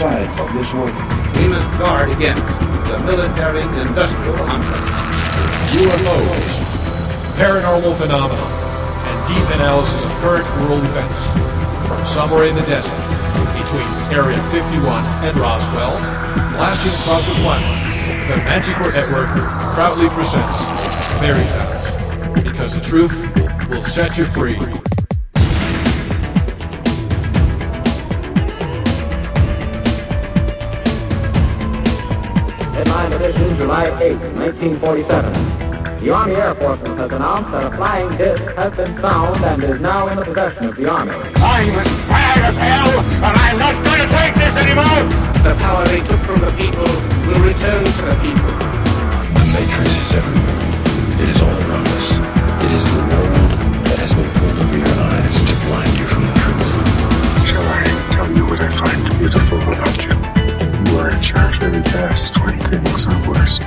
From of this. We must guard against the military industrial complex. UFOs, paranormal phenomena, and deep analysis of current world events from somewhere in the desert between Area 51 and Roswell, blasting across the planet. The Manticore Network proudly presents Veritas, because the truth will set you free. July 8, 1947. The Army Air Forces has announced that a flying disc has been found and is now in the possession of the Army. I'm as mad as hell, and I'm not going to take this anymore! The power they took from the people will return to the people. The Matrix is everywhere. It is all around us. It is the world that has been pulled over your eyes to blind you from the truth. Shall I tell you what I find beautiful about you? You are in charge really fast when things are worse.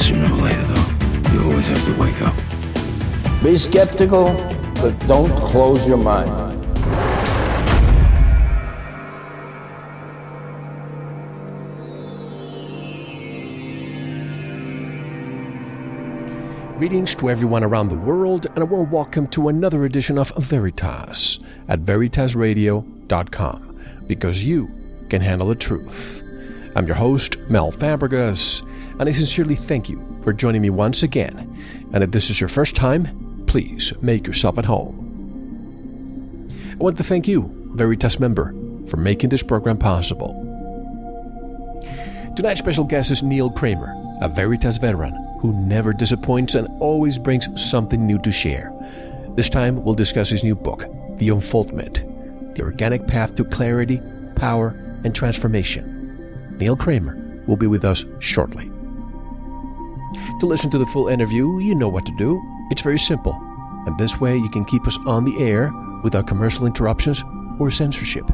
Sooner or later, though, you always have to wake up. Be skeptical, but don't close your mind. Greetings to everyone around the world, and a warm welcome to another edition of Veritas at VeritasRadio.com, because you can handle the truth. I'm your host, Mel Fabregas, and I sincerely thank you for joining me once again. And if this is your first time, please make yourself at home. I want to thank you, Veritas member, for making this program possible. Tonight's special guest is Neil Kramer, a Veritas veteran who never disappoints and always brings something new to share. This time, we'll discuss his new book, The Unfoldment The Organic Path to Clarity, Power, and Transformation. Neil Kramer will be with us shortly. To listen to the full interview, you know what to do. It's very simple, and this way you can keep us on the air without commercial interruptions or censorship.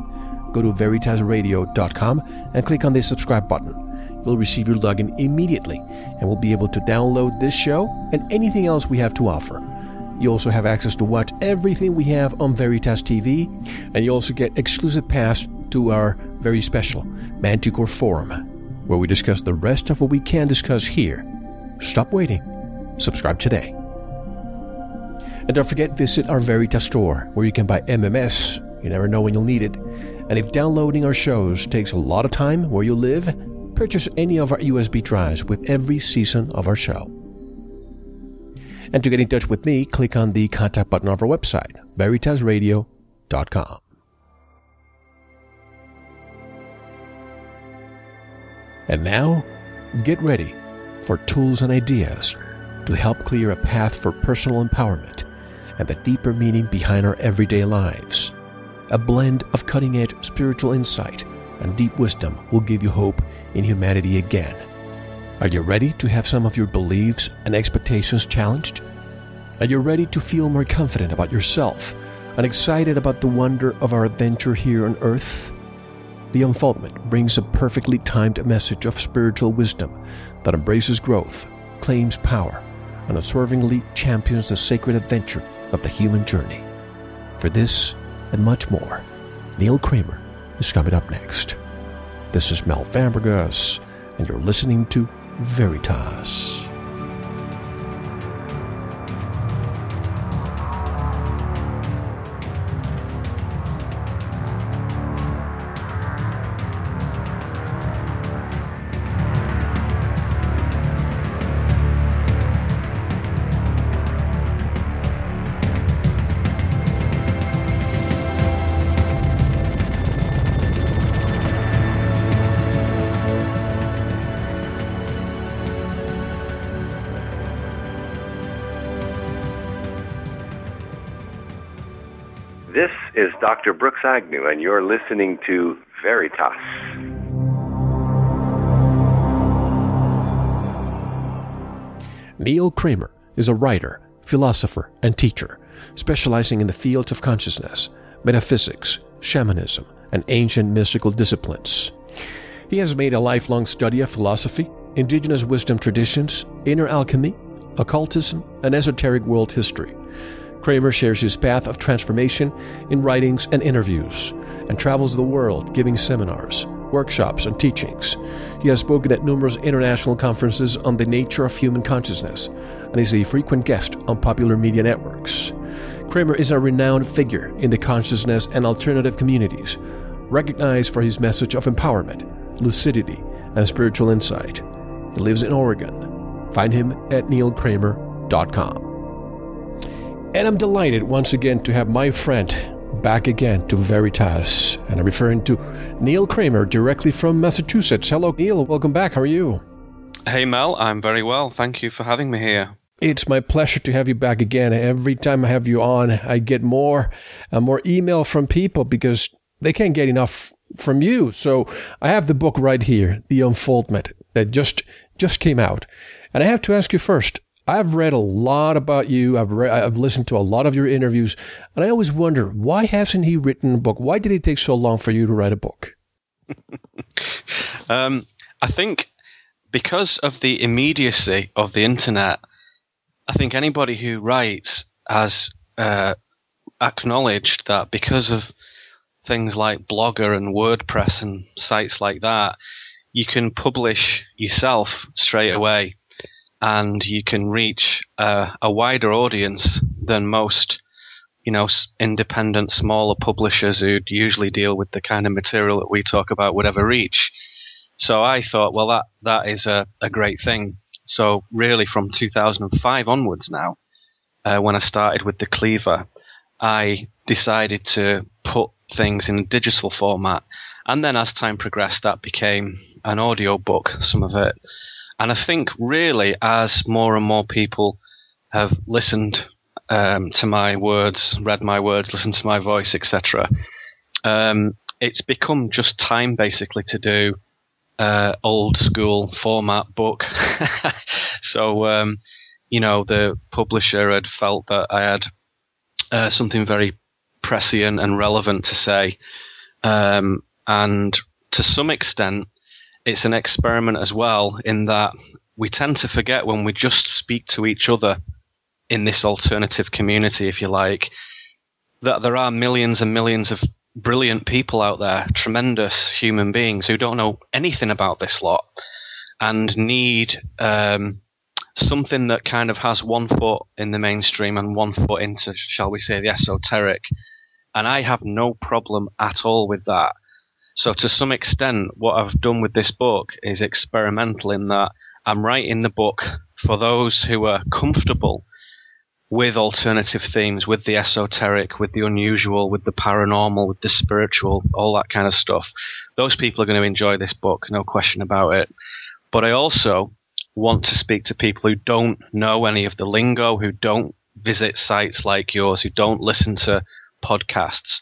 Go to veritasradio.com and click on the subscribe button You'll receive your login immediately and will be able to download this show and anything else we have to offer. You also have access to watch everything we have on Veritas TV, and you also get exclusive pass to our very special Manticore Forum, where we discuss the rest of what we can discuss here. Stop waiting. Subscribe today. And don't forget, visit our Veritas store, where you can buy MMS. You never know when you'll need it. And if downloading our shows takes a lot of time where you live, purchase any of our USB drives with every season of our show. And to get in touch with me, click on the contact button of our website, veritasradio.com. And now, get ready for tools and ideas to help clear a path for personal empowerment and the deeper meaning behind our everyday lives. A blend of cutting edge spiritual insight and deep wisdom will give you hope in humanity again. Are you ready to have some of your beliefs and expectations challenged? Are you ready to feel more confident about yourself and excited about the wonder of our adventure here on earth? The Unfoldment brings a perfectly timed message of spiritual wisdom that embraces growth, claims power, and unswervingly champions the sacred adventure of the human journey. For this and much more, Neil Kramer is coming up next. This is Mel Fabregas, and you're listening to Veritas. Dr. Brooks Agnew, and you're listening to Veritas. Neil Kramer is a writer, philosopher, and teacher, specializing in the fields of consciousness, metaphysics, shamanism, and ancient mystical disciplines. He has made a lifelong study of philosophy, indigenous wisdom traditions, inner alchemy, occultism, and esoteric world history. Kramer shares his path of transformation in writings and interviews, and travels the world giving seminars, workshops, and teachings. He has spoken at numerous international conferences on the nature of human consciousness, and is a frequent guest on popular media networks. Kramer is a renowned figure in the consciousness and alternative communities, recognized for his message of empowerment, lucidity, and spiritual insight. He lives in Oregon. Find him at neilkramer.com. And I'm delighted once again to have my friend back again to Veritas. And I'm referring to Neil Kramer directly from Massachusetts. Hello, Neil. Welcome back. How are you? Hey, Mel. I'm very well. Thank you for having me here. It's my pleasure to have you back again. Every time I have you on, I get more and more email from people because they can't get enough from you. So I have the book right here, The Unfoldment, that just just came out. And I have to ask you first. I've read a lot about you. I've re- I've listened to a lot of your interviews, and I always wonder why hasn't he written a book? Why did it take so long for you to write a book? um, I think because of the immediacy of the internet, I think anybody who writes has uh, acknowledged that because of things like Blogger and WordPress and sites like that, you can publish yourself straight away and you can reach a wider audience than most, you know, independent, smaller publishers who usually deal with the kind of material that we talk about would ever reach. So I thought, well, that, that is a, a great thing. So really from 2005 onwards now, uh, when I started with the Cleaver, I decided to put things in a digital format. And then as time progressed, that became an audio book, some of it. And I think really as more and more people have listened um, to my words, read my words, listened to my voice, etc., um, it's become just time basically to do uh, old school format book. so, um, you know, the publisher had felt that I had uh, something very prescient and relevant to say. Um, and to some extent, it's an experiment as well in that we tend to forget when we just speak to each other in this alternative community, if you like, that there are millions and millions of brilliant people out there, tremendous human beings who don't know anything about this lot and need um, something that kind of has one foot in the mainstream and one foot into, shall we say, the esoteric. And I have no problem at all with that. So to some extent, what I've done with this book is experimental in that I'm writing the book for those who are comfortable with alternative themes, with the esoteric, with the unusual, with the paranormal, with the spiritual, all that kind of stuff. Those people are going to enjoy this book, no question about it. But I also want to speak to people who don't know any of the lingo, who don't visit sites like yours, who don't listen to podcasts,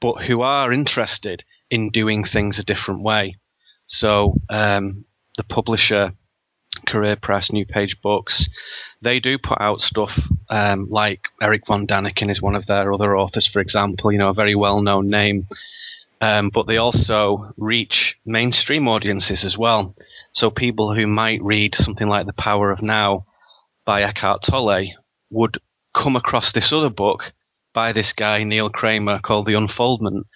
but who are interested in doing things a different way. So um, the publisher, Career Press, New Page Books, they do put out stuff um, like Erich von Däniken is one of their other authors, for example, you know, a very well-known name. Um, but they also reach mainstream audiences as well. So people who might read something like The Power of Now by Eckhart Tolle would come across this other book by this guy, Neil Kramer, called The Unfoldment,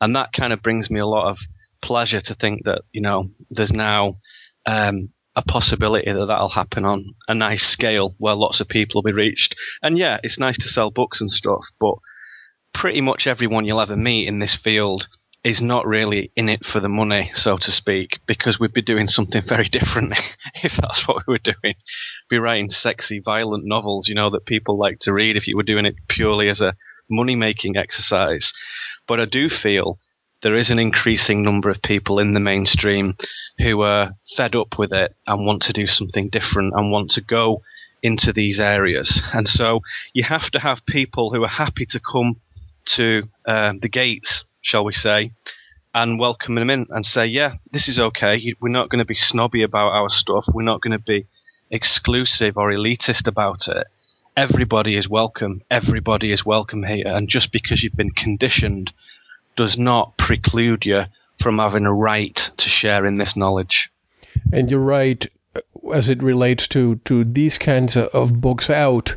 and that kind of brings me a lot of pleasure to think that you know there's now um, a possibility that that'll happen on a nice scale where lots of people will be reached. And yeah, it's nice to sell books and stuff, but pretty much everyone you'll ever meet in this field is not really in it for the money, so to speak, because we'd be doing something very different if that's what we were doing. Be writing sexy, violent novels, you know, that people like to read if you were doing it purely as a money making exercise. But I do feel there is an increasing number of people in the mainstream who are fed up with it and want to do something different and want to go into these areas. And so you have to have people who are happy to come to uh, the gates, shall we say, and welcome them in and say, yeah, this is okay. We're not going to be snobby about our stuff. We're not going to be exclusive or elitist about it. Everybody is welcome. Everybody is welcome here. And just because you've been conditioned does not preclude you from having a right to share in this knowledge. And you're right as it relates to, to these kinds of books out.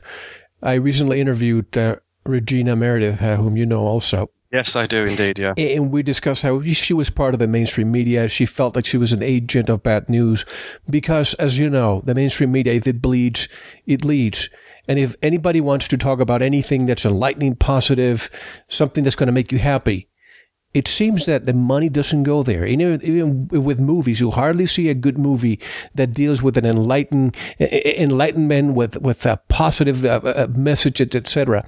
I recently interviewed uh, Regina Meredith, uh, whom you know also. Yes, I do indeed, yeah. And we discussed how she was part of the mainstream media. She felt like she was an agent of bad news because, as you know, the mainstream media, if it bleeds, it leads. And if anybody wants to talk about anything that's enlightening, positive, something that's going to make you happy, it seems that the money doesn't go there. Know, even with movies, you hardly see a good movie that deals with an enlighten, enlightenment, with with a positive uh, uh message, etc.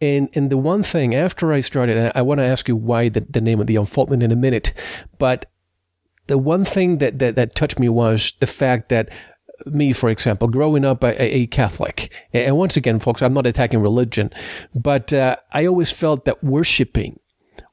And and the one thing after I started, and I want to ask you why the, the name of the unfoldment in a minute, but the one thing that, that that touched me was the fact that me, for example, growing up a, a, Catholic, and once again, folks, I'm not attacking religion, but uh, I always felt that worshiping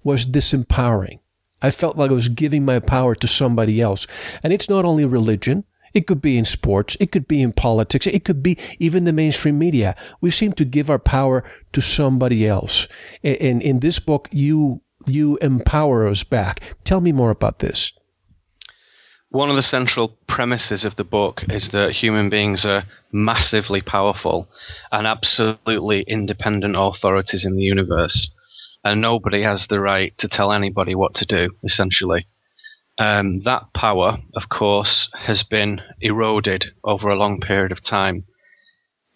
was disempowering. I felt like I was giving my power to somebody else. And it's not only religion. It could be in sports. It could be in politics. It could be even the mainstream media. We seem to give our power to somebody else. And in this book, you, you empower us back. Tell me more about this. One of the central premises of the book is that human beings are massively powerful and absolutely independent authorities in the universe and nobody has the right to tell anybody what to do, essentially. Um, that power, of course, has been eroded over a long period of time.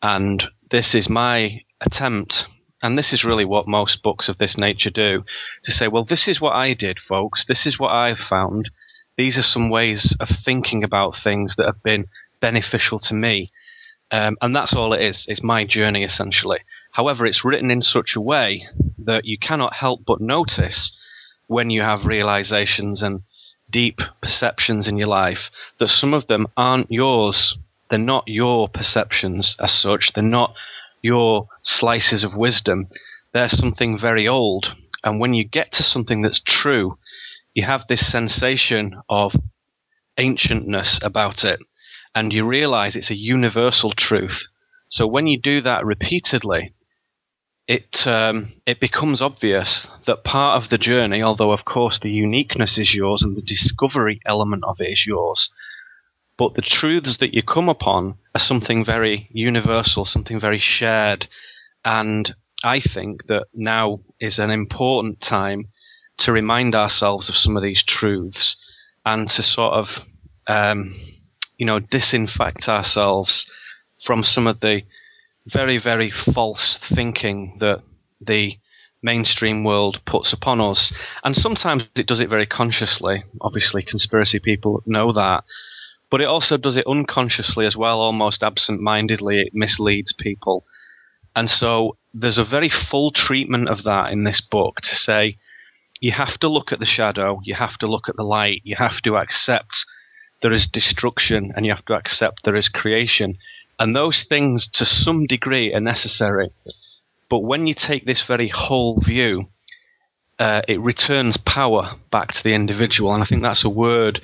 And this is my attempt, and this is really what most books of this nature do, to say, well, this is what I did, folks, this is what I've found. These are some ways of thinking about things that have been beneficial to me. Um, and that's all it is. It's my journey, essentially. However, it's written in such a way that you cannot help but notice when you have realizations and deep perceptions in your life that some of them aren't yours. They're not your perceptions as such. They're not your slices of wisdom. They're something very old. And when you get to something that's true, you have this sensation of ancientness about it. And you realize it's a universal truth. So when you do that repeatedly, it um, it becomes obvious that part of the journey, although of course the uniqueness is yours and the discovery element of it is yours, but the truths that you come upon are something very universal, something very shared, and I think that now is an important time to remind ourselves of some of these truths and to sort of um, you know disinfect ourselves from some of the very, very false thinking that the mainstream world puts upon us. And sometimes it does it very consciously. Obviously, conspiracy people know that. But it also does it unconsciously as well, almost absent mindedly. It misleads people. And so there's a very full treatment of that in this book to say you have to look at the shadow, you have to look at the light, you have to accept there is destruction, and you have to accept there is creation. And those things, to some degree, are necessary. But when you take this very whole view, uh, it returns power back to the individual. And I think that's a word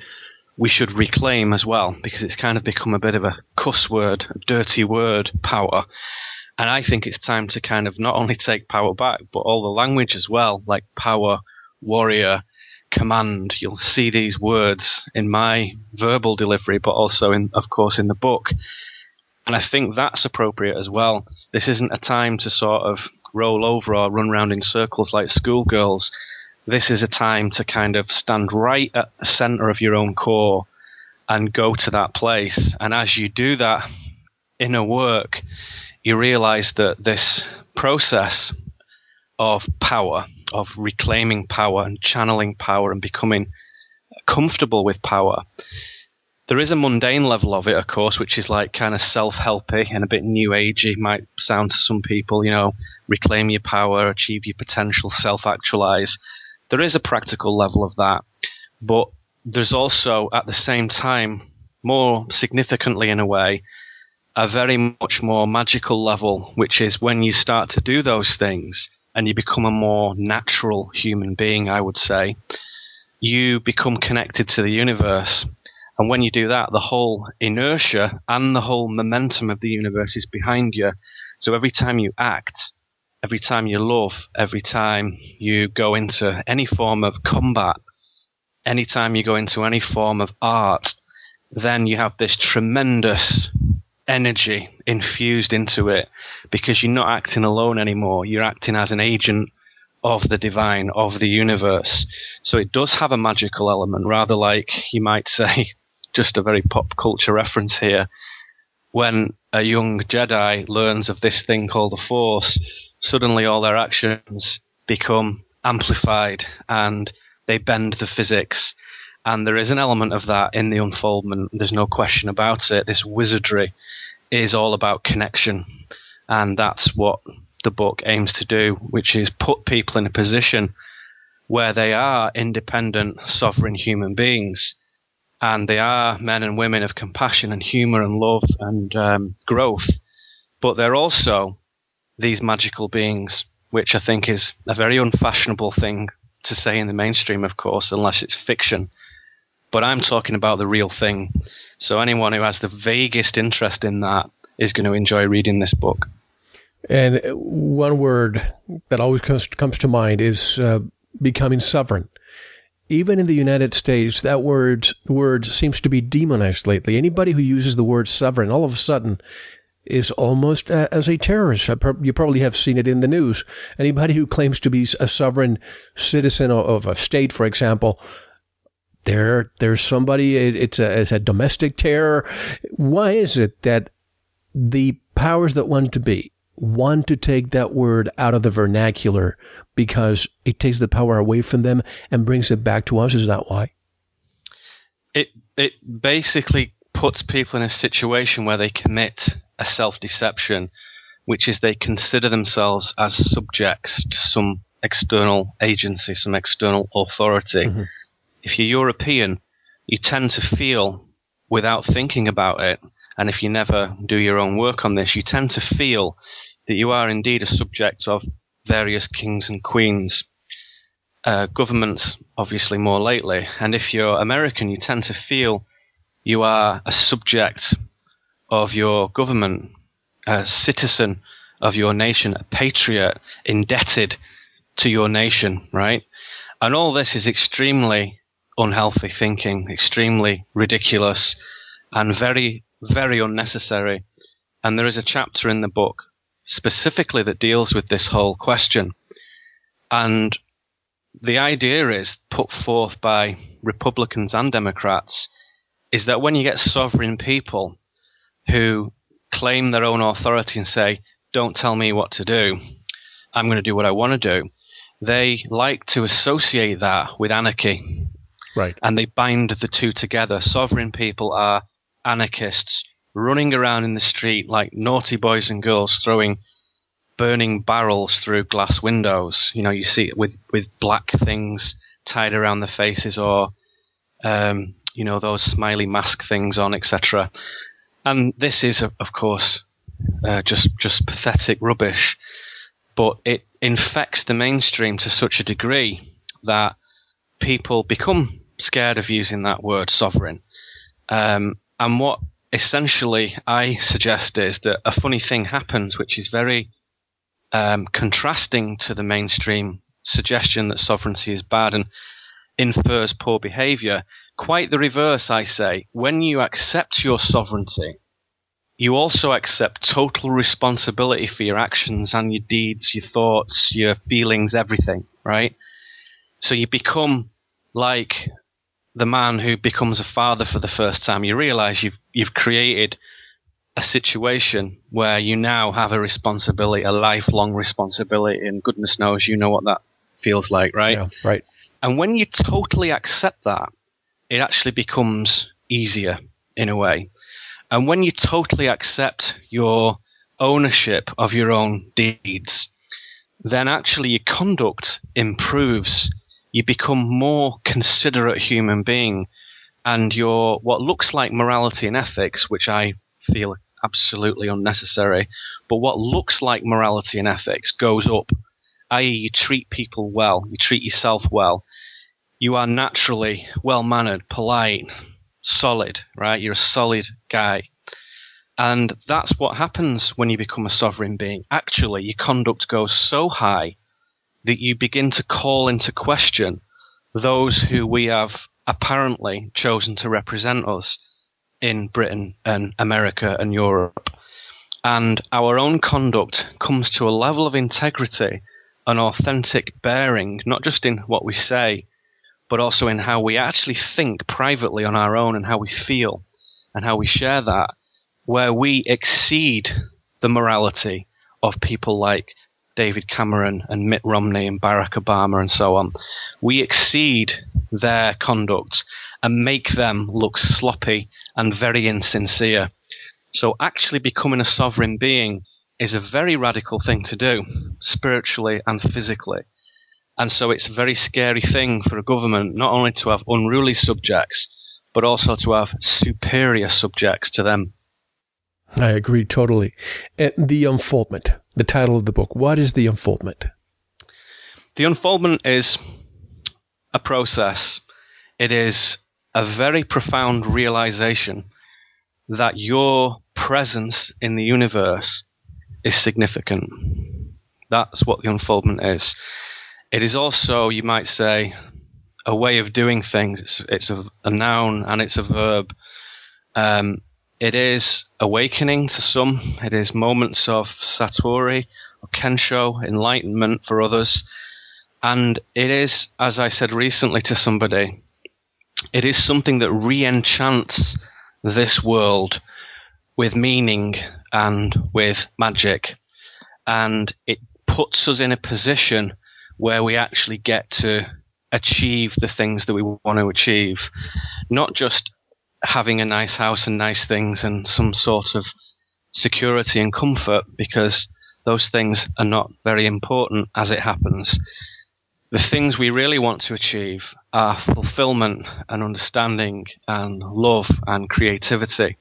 we should reclaim as well, because it's kind of become a bit of a cuss word, a dirty word, power. And I think it's time to kind of not only take power back, but all the language as well, like power, warrior, command. You'll see these words in my verbal delivery, but also in, of course, in the book. And I think that's appropriate as well. This isn't a time to sort of roll over or run around in circles like schoolgirls. This is a time to kind of stand right at the center of your own core and go to that place. And as you do that inner work, you realize that this process of power, of reclaiming power and channeling power and becoming comfortable with power, there is a mundane level of it, of course, which is like kind of self-helpy and a bit new agey. Might sound to some people, you know, reclaim your power, achieve your potential, self-actualize. There is a practical level of that, but there's also, at the same time, more significantly in a way, a very much more magical level, which is when you start to do those things, and you become a more natural human being, I would say, you become connected to the universe. And when you do that, the whole inertia and the whole momentum of the universe is behind you. So every time you act, every time you love, every time you go into any form of combat, any time you go into any form of art, then you have this tremendous energy infused into it because you're not acting alone anymore. You're acting as an agent of the divine, of the universe. So it does have a magical element, rather like you might say, just a very pop culture reference here. When a young Jedi learns of this thing called the Force, suddenly all their actions become amplified and they bend the physics. And there is an element of that in the unfoldment. There's no question about it. This wizardry is all about connection. And that's what the book aims to do, which is put people in a position where they are independent, sovereign human beings. And they are men and women of compassion and humor and love and um, growth. But they're also these magical beings, which I think is a very unfashionable thing to say in the mainstream, of course, unless it's fiction. But I'm talking about the real thing. So anyone who has the vaguest interest in that is going to enjoy reading this book. And one word that always comes, comes to mind is uh, becoming sovereign. Even in the United States, that word word seems to be demonized lately. Anybody who uses the word sovereign, all of a sudden, is almost as a terrorist. You probably have seen it in the news. Anybody who claims to be a sovereign citizen of a state, for example, there, there's somebody. It's a, it's a domestic terror. Why is it that the powers that want to be want to take that word out of the vernacular because it takes the power away from them and brings it back to us? Is that why? It it basically puts people in a situation where they commit a self deception, which is they consider themselves as subjects to some external agency, some external authority. Mm-hmm. If you're European, you tend to feel without thinking about it, and if you never do your own work on this, you tend to feel that you are indeed a subject of various kings and queens. Uh, governments, obviously, more lately. And if you're American, you tend to feel you are a subject of your government, a citizen of your nation, a patriot, indebted to your nation, right? And all this is extremely unhealthy thinking, extremely ridiculous, and very, very unnecessary. And there is a chapter in the book specifically that deals with this whole question. And the idea is put forth by Republicans and Democrats is that when you get sovereign people who claim their own authority and say, don't tell me what to do, I'm going to do what I want to do, they like to associate that with anarchy. Right. And they bind the two together. Sovereign people are anarchists running around in the street like naughty boys and girls throwing burning barrels through glass windows. You know, you see it with, with black things tied around the faces or, um, you know, those smiley mask things on, etc. And this is, of course, uh, just just pathetic rubbish, but it infects the mainstream to such a degree that people become scared of using that word sovereign. Um, and what essentially I suggest is that a funny thing happens, which is very um, contrasting to the mainstream suggestion that sovereignty is bad and infers poor behavior. Quite the reverse, I say. When you accept your sovereignty, you also accept total responsibility for your actions and your deeds, your thoughts, your feelings, everything, right? So you become like the man who becomes a father for the first time, you realize you've you've created a situation where you now have a responsibility, a lifelong responsibility, and goodness knows you know what that feels like, right? Yeah, right. And when you totally accept that, it actually becomes easier in a way. And when you totally accept your ownership of your own deeds, then actually your conduct improves you become more considerate human being and your what looks like morality and ethics, which I feel absolutely unnecessary, but what looks like morality and ethics goes up i.e., you treat people well, you treat yourself well, you are naturally well mannered, polite, solid, right? You're a solid guy. And that's what happens when you become a sovereign being. Actually, your conduct goes so high that you begin to call into question those who we have apparently chosen to represent us in Britain and America and Europe. And our own conduct comes to a level of integrity and authentic bearing, not just in what we say, but also in how we actually think privately on our own and how we feel and how we share that, where we exceed the morality of people like David Cameron and Mitt Romney and Barack Obama and so on. We exceed their conduct and make them look sloppy and very insincere. So actually becoming a sovereign being is a very radical thing to do, spiritually and physically. And so it's a very scary thing for a government not only to have unruly subjects, but also to have superior subjects to them. I agree totally. And the unfoldment, the title of the book, what is the unfoldment? The unfoldment is a process. It is a very profound realization that your presence in the universe is significant. That's what the unfoldment is. It is also, you might say, a way of doing things. It's, it's a, a noun and it's a verb. Um, it is awakening to some. It is moments of satori or kensho, enlightenment for others. And it is, as I said recently to somebody, it is something that re enchants this world with meaning and with magic. And it puts us in a position where we actually get to achieve the things that we want to achieve. Not just having a nice house and nice things and some sort of security and comfort because those things are not very important as it happens. The things we really want to achieve are fulfillment and understanding and love and creativity.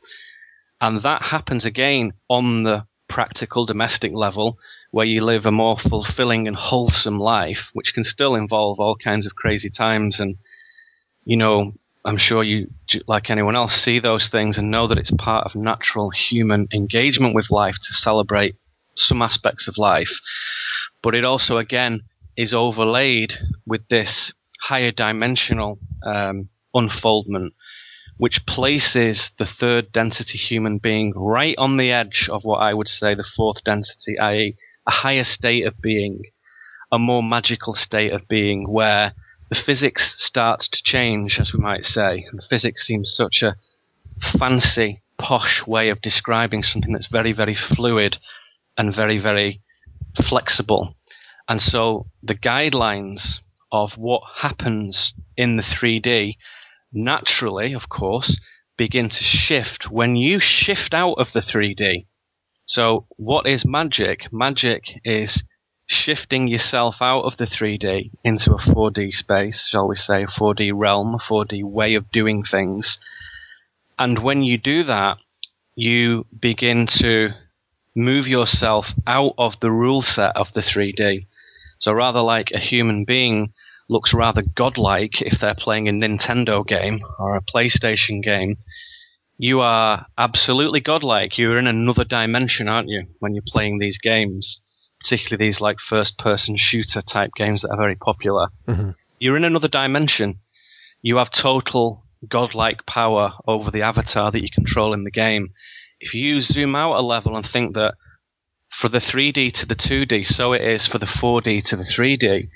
And that happens again on the practical domestic level where you live a more fulfilling and wholesome life, which can still involve all kinds of crazy times and, you know, I'm sure you, like anyone else, see those things and know that it's part of natural human engagement with life to celebrate some aspects of life. But it also, again, is overlaid with this higher dimensional um, unfoldment, which places the third density human being right on the edge of what I would say the fourth density, i.e., a higher state of being, a more magical state of being, where the physics starts to change, as we might say. And physics seems such a fancy, posh way of describing something that's very, very fluid and very, very flexible. And so the guidelines of what happens in the 3D naturally, of course, begin to shift when you shift out of the 3D. So, what is magic? Magic is shifting yourself out of the 3D into a 4D space, shall we say, a 4D realm, a 4D way of doing things. And when you do that, you begin to move yourself out of the rule set of the 3D. So rather like a human being looks rather godlike if they're playing a Nintendo game or a PlayStation game, you are absolutely godlike. You're in another dimension, aren't you, when you're playing these games? Particularly these like first person shooter type games that are very popular. Mm-hmm. You're in another dimension. You have total godlike power over the avatar that you control in the game. If you zoom out a level and think that for the 3D to the 2D, so it is for the 4D to the 3D,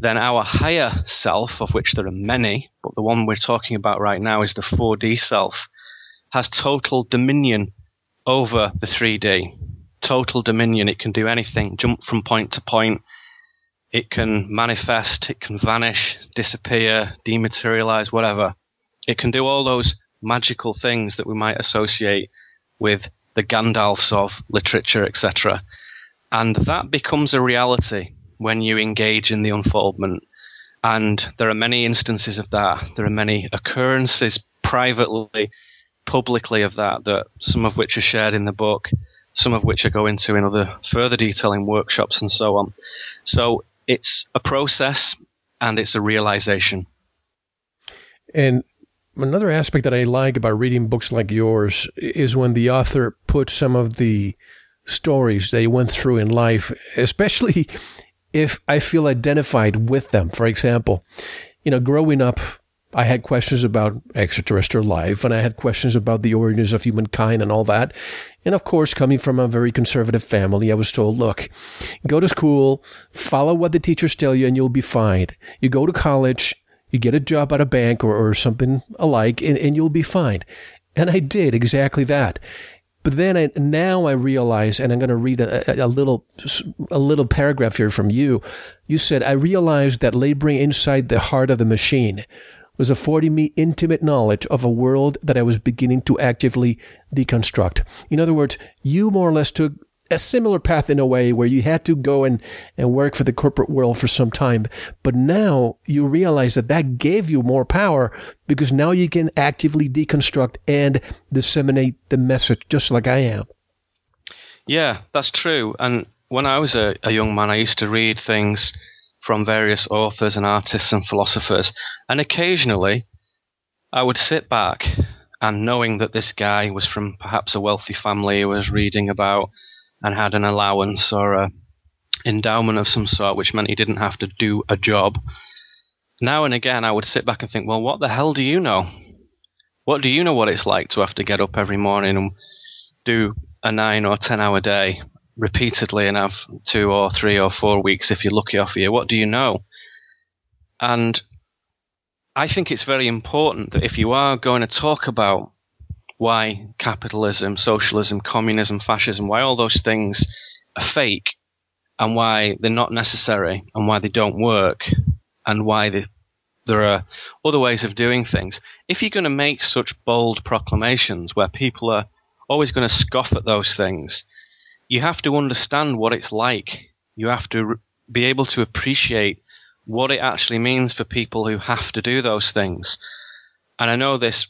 then our higher self, of which there are many, but the one we're talking about right now is the 4D self, has total dominion over the 3D total dominion. It can do anything, jump from point to point. It can manifest, it can vanish, disappear, dematerialize, whatever. It can do all those magical things that we might associate with the Gandalfs of literature, etc. And that becomes a reality when you engage in the unfoldment. And there are many instances of that. There are many occurrences privately, publicly of that, that some of which are shared in the book some of which I go into in other further detail in workshops and so on. So it's a process and it's a realization. And another aspect that I like about reading books like yours is when the author puts some of the stories they went through in life, especially if I feel identified with them. For example, you know, growing up, I had questions about extraterrestrial life and I had questions about the origins of humankind and all that. And of course, coming from a very conservative family, I was told, look, go to school, follow what the teachers tell you and you'll be fine. You go to college, you get a job at a bank or, or something alike and, and you'll be fine. And I did exactly that. But then I, now I realize, and I'm going to read a, a, little, a little paragraph here from you. You said, I realized that laboring inside the heart of the machine was affording me intimate knowledge of a world that I was beginning to actively deconstruct. In other words, you more or less took a similar path in a way where you had to go and, and work for the corporate world for some time. But now you realize that that gave you more power because now you can actively deconstruct and disseminate the message just like I am. Yeah, that's true. And when I was a, a young man, I used to read things from various authors and artists and philosophers. And occasionally I would sit back and knowing that this guy was from perhaps a wealthy family, who was reading about and had an allowance or a endowment of some sort, which meant he didn't have to do a job. Now and again, I would sit back and think, well, what the hell do you know? What do you know what it's like to have to get up every morning and do a nine or ten hour day repeatedly and have two or three or four weeks if you're lucky off you? What do you know? And I think it's very important that if you are going to talk about why capitalism, socialism, communism, fascism, why all those things are fake and why they're not necessary and why they don't work and why they, there are other ways of doing things. If you're going to make such bold proclamations where people are always going to scoff at those things, you have to understand what it's like. You have to be able to appreciate what it actually means for people who have to do those things. And I know this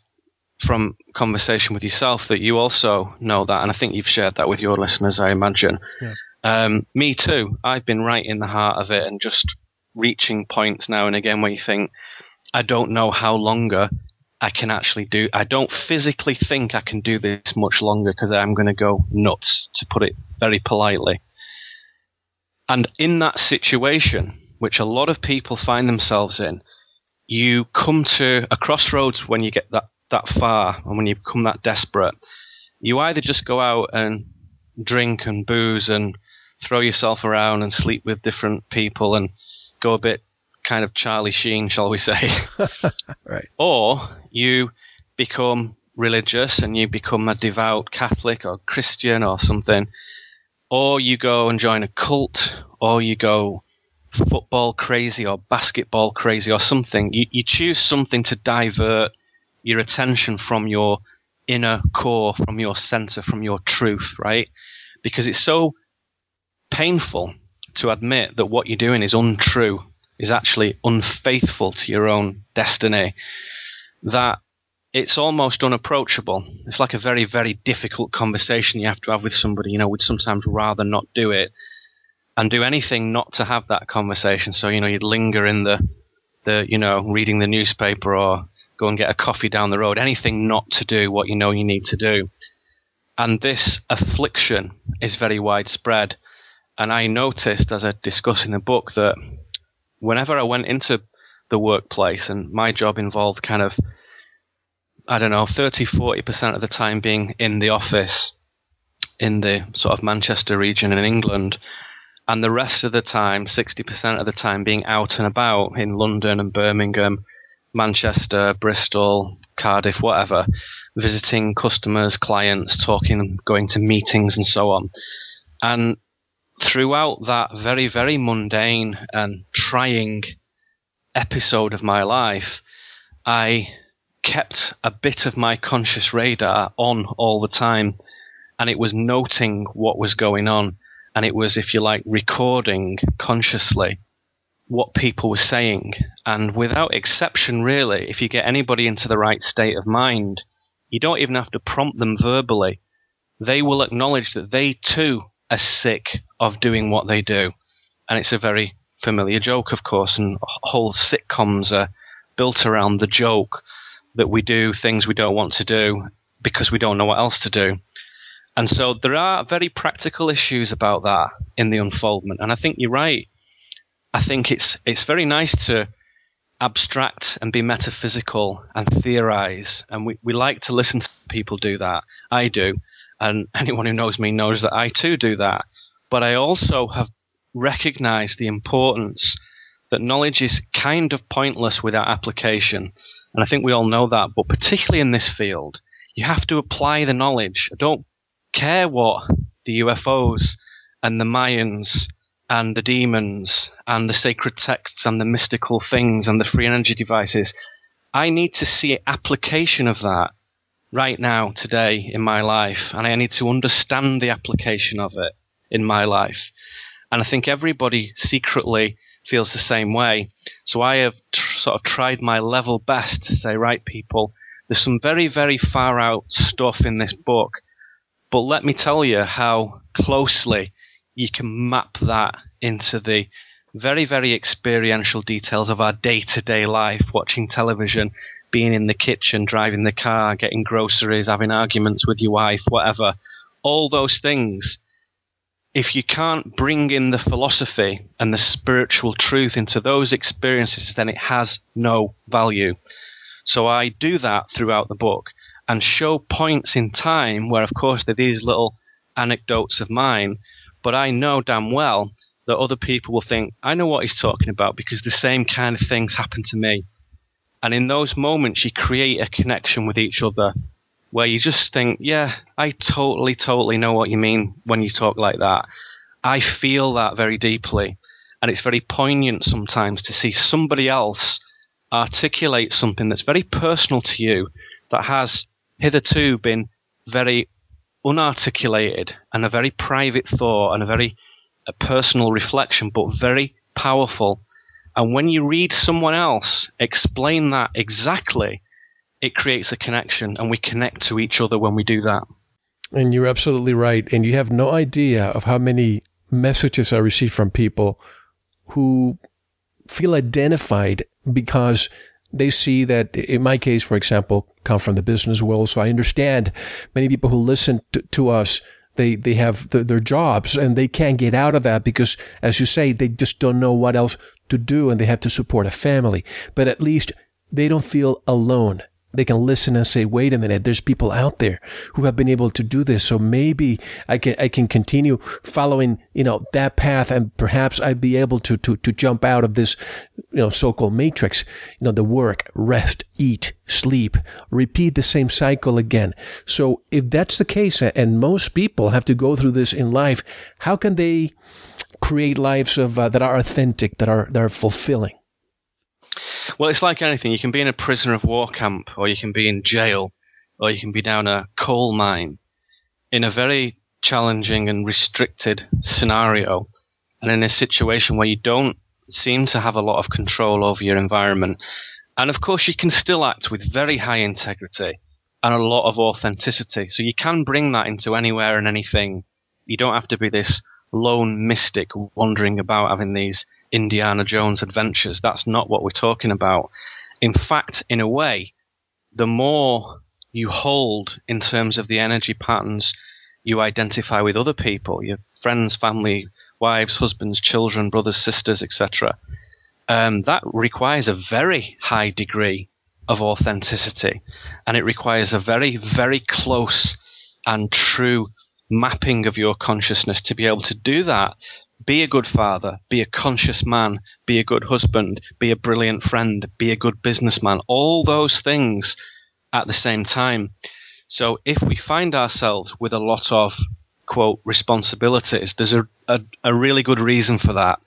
from conversation with yourself that you also know that, and I think you've shared that with your listeners, I imagine. Yeah. Um, me too. I've been right in the heart of it and just reaching points now and again where you think, I don't know how longer I can actually do. I don't physically think I can do this much longer because I'm going to go nuts, to put it very politely. And in that situation, which a lot of people find themselves in, you come to a crossroads when you get that that far and when you become that desperate, you either just go out and drink and booze and throw yourself around and sleep with different people and go a bit kind of Charlie Sheen, shall we say. right. Or you become religious and you become a devout Catholic or Christian or something. Or you go and join a cult, or you go football crazy or basketball crazy or something. You, you choose something to divert your attention from your inner core, from your center, from your truth, right? Because it's so painful to admit that what you're doing is untrue, is actually unfaithful to your own destiny, that it's almost unapproachable. It's like a very, very difficult conversation you have to have with somebody. You know, we'd sometimes rather not do it and do anything not to have that conversation. So, you know, you'd linger in the, the, you know, reading the newspaper or go and get a coffee down the road, anything not to do what you know you need to do. And this affliction is very widespread. And I noticed, as I discuss in the book, that whenever I went into the workplace and my job involved kind of, I don't know, 30, 40% of the time being in the office in the sort of Manchester region in England, and the rest of the time, 60% of the time, being out and about in London and Birmingham Manchester, Bristol, Cardiff, whatever, visiting customers, clients, talking, going to meetings, and so on. And throughout that very, very mundane and trying episode of my life, I kept a bit of my conscious radar on all the time, and it was noting what was going on, and it was, if you like, recording consciously what people were saying. And without exception, really, if you get anybody into the right state of mind, you don't even have to prompt them verbally. They will acknowledge that they too are sick of doing what they do. And it's a very familiar joke, of course, and whole sitcoms are built around the joke that we do things we don't want to do because we don't know what else to do. And so there are very practical issues about that in the unfoldment. And I think you're right. I think it's it's very nice to abstract and be metaphysical and theorize. And we, we like to listen to people do that. I do. And anyone who knows me knows that I too do that. But I also have recognized the importance that knowledge is kind of pointless without application. And I think we all know that. But particularly in this field, you have to apply the knowledge. I don't care what the UFOs and the Mayans and the demons and the sacred texts and the mystical things and the free energy devices. I need to see application of that right now, today, in my life, and I need to understand the application of it in my life. And I think everybody secretly feels the same way. So I have tr- sort of tried my level best to say, right, people, there's some very, very far out stuff in this book, but let me tell you how closely you can map that into the very, very experiential details of our day to day life, watching television, being in the kitchen, driving the car, getting groceries, having arguments with your wife, whatever. All those things. If you can't bring in the philosophy and the spiritual truth into those experiences, then it has no value. So I do that throughout the book and show points in time where, of course, there are these little anecdotes of mine but I know damn well that other people will think, I know what he's talking about because the same kind of things happen to me. And in those moments, you create a connection with each other where you just think, yeah, I totally, totally know what you mean when you talk like that. I feel that very deeply. And it's very poignant sometimes to see somebody else articulate something that's very personal to you that has hitherto been very unarticulated and a very private thought and a very a personal reflection, but very powerful. And when you read someone else explain that exactly, it creates a connection, and we connect to each other when we do that. And you're absolutely right. And you have no idea of how many messages I receive from people who feel identified because they see that, in my case, for example, come from the business world. So I understand many people who listen to, to us, they, they have the, their jobs and they can't get out of that because, as you say, they just don't know what else to do and they have to support a family. But at least they don't feel alone they can listen and say, wait a minute, there's people out there who have been able to do this. So maybe I can, I can continue following, you know, that path and perhaps I'd be able to, to, to jump out of this, you know, so-called matrix, you know, the work, rest, eat, sleep, repeat the same cycle again. So if that's the case, and most people have to go through this in life, how can they create lives of, uh, that are authentic, that are, that are fulfilling? Well, it's like anything. You can be in a prisoner of war camp, or you can be in jail, or you can be down a coal mine in a very challenging and restricted scenario, and in a situation where you don't seem to have a lot of control over your environment. And of course, you can still act with very high integrity and a lot of authenticity. So you can bring that into anywhere and anything. You don't have to be this lone mystic wandering about having these Indiana Jones adventures. That's not what we're talking about. In fact, in a way, the more you hold in terms of the energy patterns you identify with other people, your friends, family, wives, husbands, children, brothers, sisters, etc., um, that requires a very high degree of authenticity. And it requires a very, very close and true mapping of your consciousness to be able to do that be a good father, be a conscious man, be a good husband, be a brilliant friend, be a good businessman, all those things at the same time. So if we find ourselves with a lot of, quote, responsibilities, there's a, a, a really good reason for that.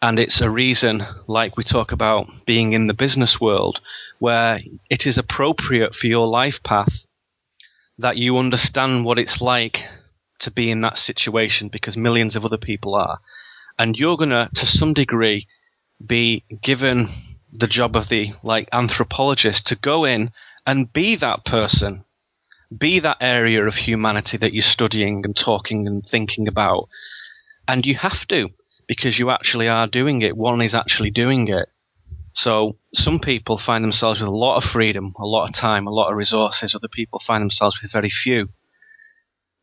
And it's a reason, like we talk about being in the business world, where it is appropriate for your life path that you understand what it's like to be in that situation because millions of other people are. And you're going to, to some degree, be given the job of the like anthropologist to go in and be that person, be that area of humanity that you're studying and talking and thinking about. And you have to, because you actually are doing it. One is actually doing it. So some people find themselves with a lot of freedom, a lot of time, a lot of resources. Other people find themselves with very few.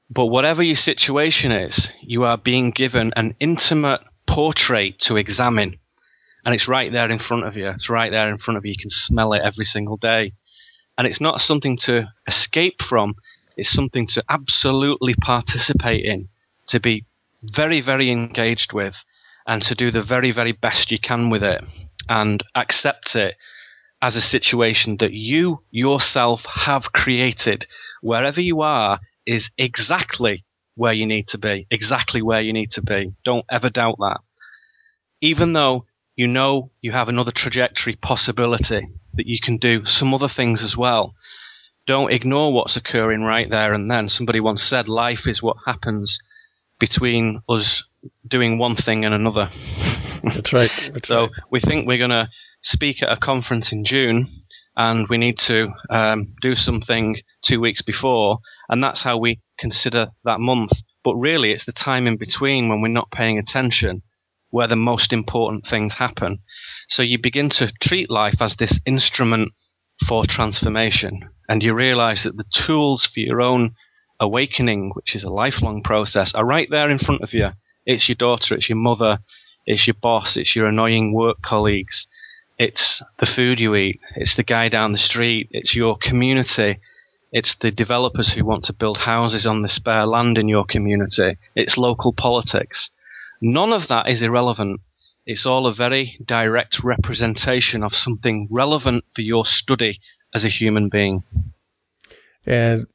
But whatever your situation is, you are being given an intimate portrait to examine. And it's right there in front of you. It's right there in front of you. You can smell it every single day. And it's not something to escape from. It's something to absolutely participate in, to be very, very engaged with, and to do the very, very best you can with it and accept it as a situation that you yourself have created. Wherever you are is exactly where you need to be, exactly where you need to be. Don't ever doubt that. Even though you know you have another trajectory possibility that you can do some other things as well. Don't ignore what's occurring right there and then. Somebody once said life is what happens between us doing one thing and another. That's right. That's so right. we think we're going to speak at a conference in June, and we need to um, do something two weeks before, and that's how we consider that month. But really, it's the time in between when we're not paying attention where the most important things happen. So you begin to treat life as this instrument for transformation, and you realize that the tools for your own awakening, which is a lifelong process, are right there in front of you. It's your daughter, it's your mother, it's your boss, it's your annoying work colleagues, it's the food you eat, it's the guy down the street, it's your community, it's the developers who want to build houses on the spare land in your community, it's local politics. None of that is irrelevant. It's all a very direct representation of something relevant for your study as a human being. And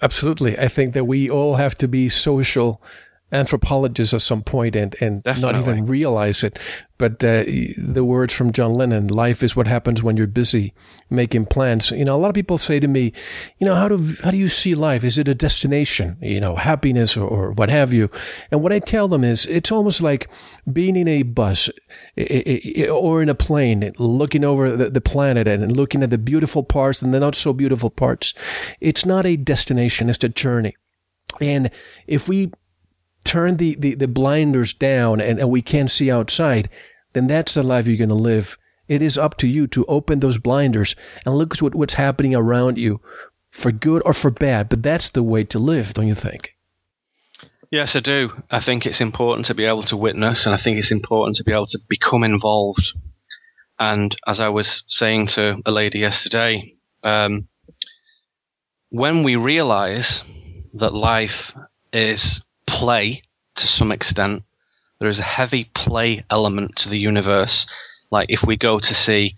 absolutely, I think that we all have to be social anthropologists at some point and, and not even realize it. But uh, the words from John Lennon, life is what happens when you're busy making plans. You know, a lot of people say to me, you know, how do, how do you see life? Is it a destination, you know, happiness or, or what have you? And what I tell them is it's almost like being in a bus or in a plane, looking over the, the planet and looking at the beautiful parts and the not so beautiful parts. It's not a destination, it's a journey. And if we turn the, the, the blinders down and, and we can't see outside, then that's the life you're going to live. It is up to you to open those blinders and look at what, what's happening around you for good or for bad. But that's the way to live, don't you think? Yes, I do. I think it's important to be able to witness, and I think it's important to be able to become involved. And as I was saying to a lady yesterday, um, when we realize that life is play to some extent. There is a heavy play element to the universe. Like if we go to see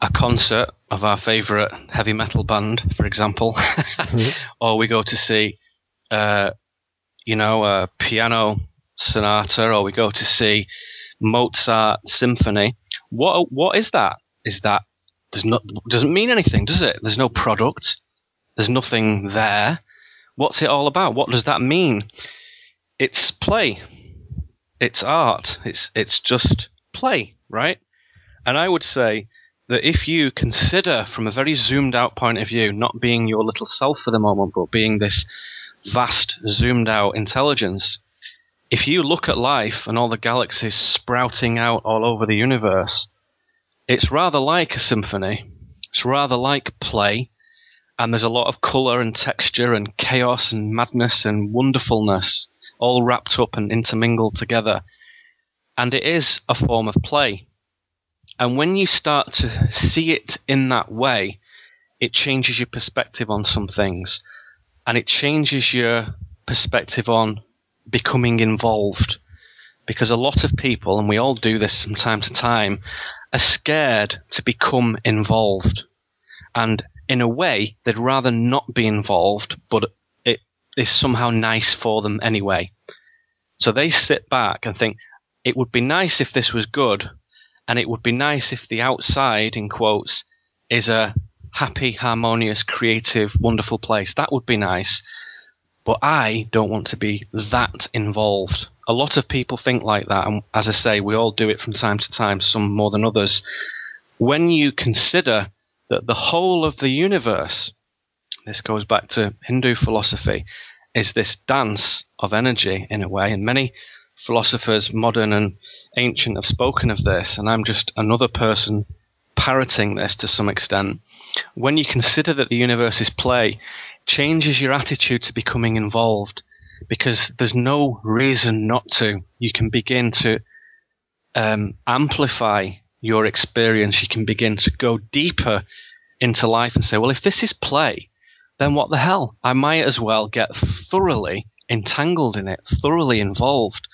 a concert of our favorite heavy metal band, for example, mm-hmm. or we go to see, uh, you know, a piano sonata, or we go to see Mozart symphony. What what is that? Is that there's not doesn't mean anything, does it? There's no product. There's nothing there. What's it all about? What does that mean? It's play. It's art. It's it's just play, right? And I would say that if you consider from a very zoomed out point of view, not being your little self for the moment, but being this vast zoomed out intelligence, if you look at life and all the galaxies sprouting out all over the universe, it's rather like a symphony. It's rather like play and there's a lot of colour and texture and chaos and madness and wonderfulness all wrapped up and intermingled together. And it is a form of play. And when you start to see it in that way, it changes your perspective on some things. And it changes your perspective on becoming involved. Because a lot of people, and we all do this from time to time, are scared to become involved. And in a way, they'd rather not be involved, but it is somehow nice for them anyway. So they sit back and think, it would be nice if this was good, and it would be nice if the outside, in quotes, is a happy, harmonious, creative, wonderful place. That would be nice. But I don't want to be that involved. A lot of people think like that, and as I say, we all do it from time to time, some more than others. When you consider that the whole of the universe, this goes back to Hindu philosophy, is this dance of energy in a way, and many philosophers, modern and ancient, have spoken of this, and I'm just another person parroting this to some extent. When you consider that the universe is play, changes your attitude to becoming involved because there's no reason not to. You can begin to um, amplify your experience. You can begin to go deeper into life and say, well, if this is play, then what the hell? I might as well get thoroughly entangled in it, thoroughly involved,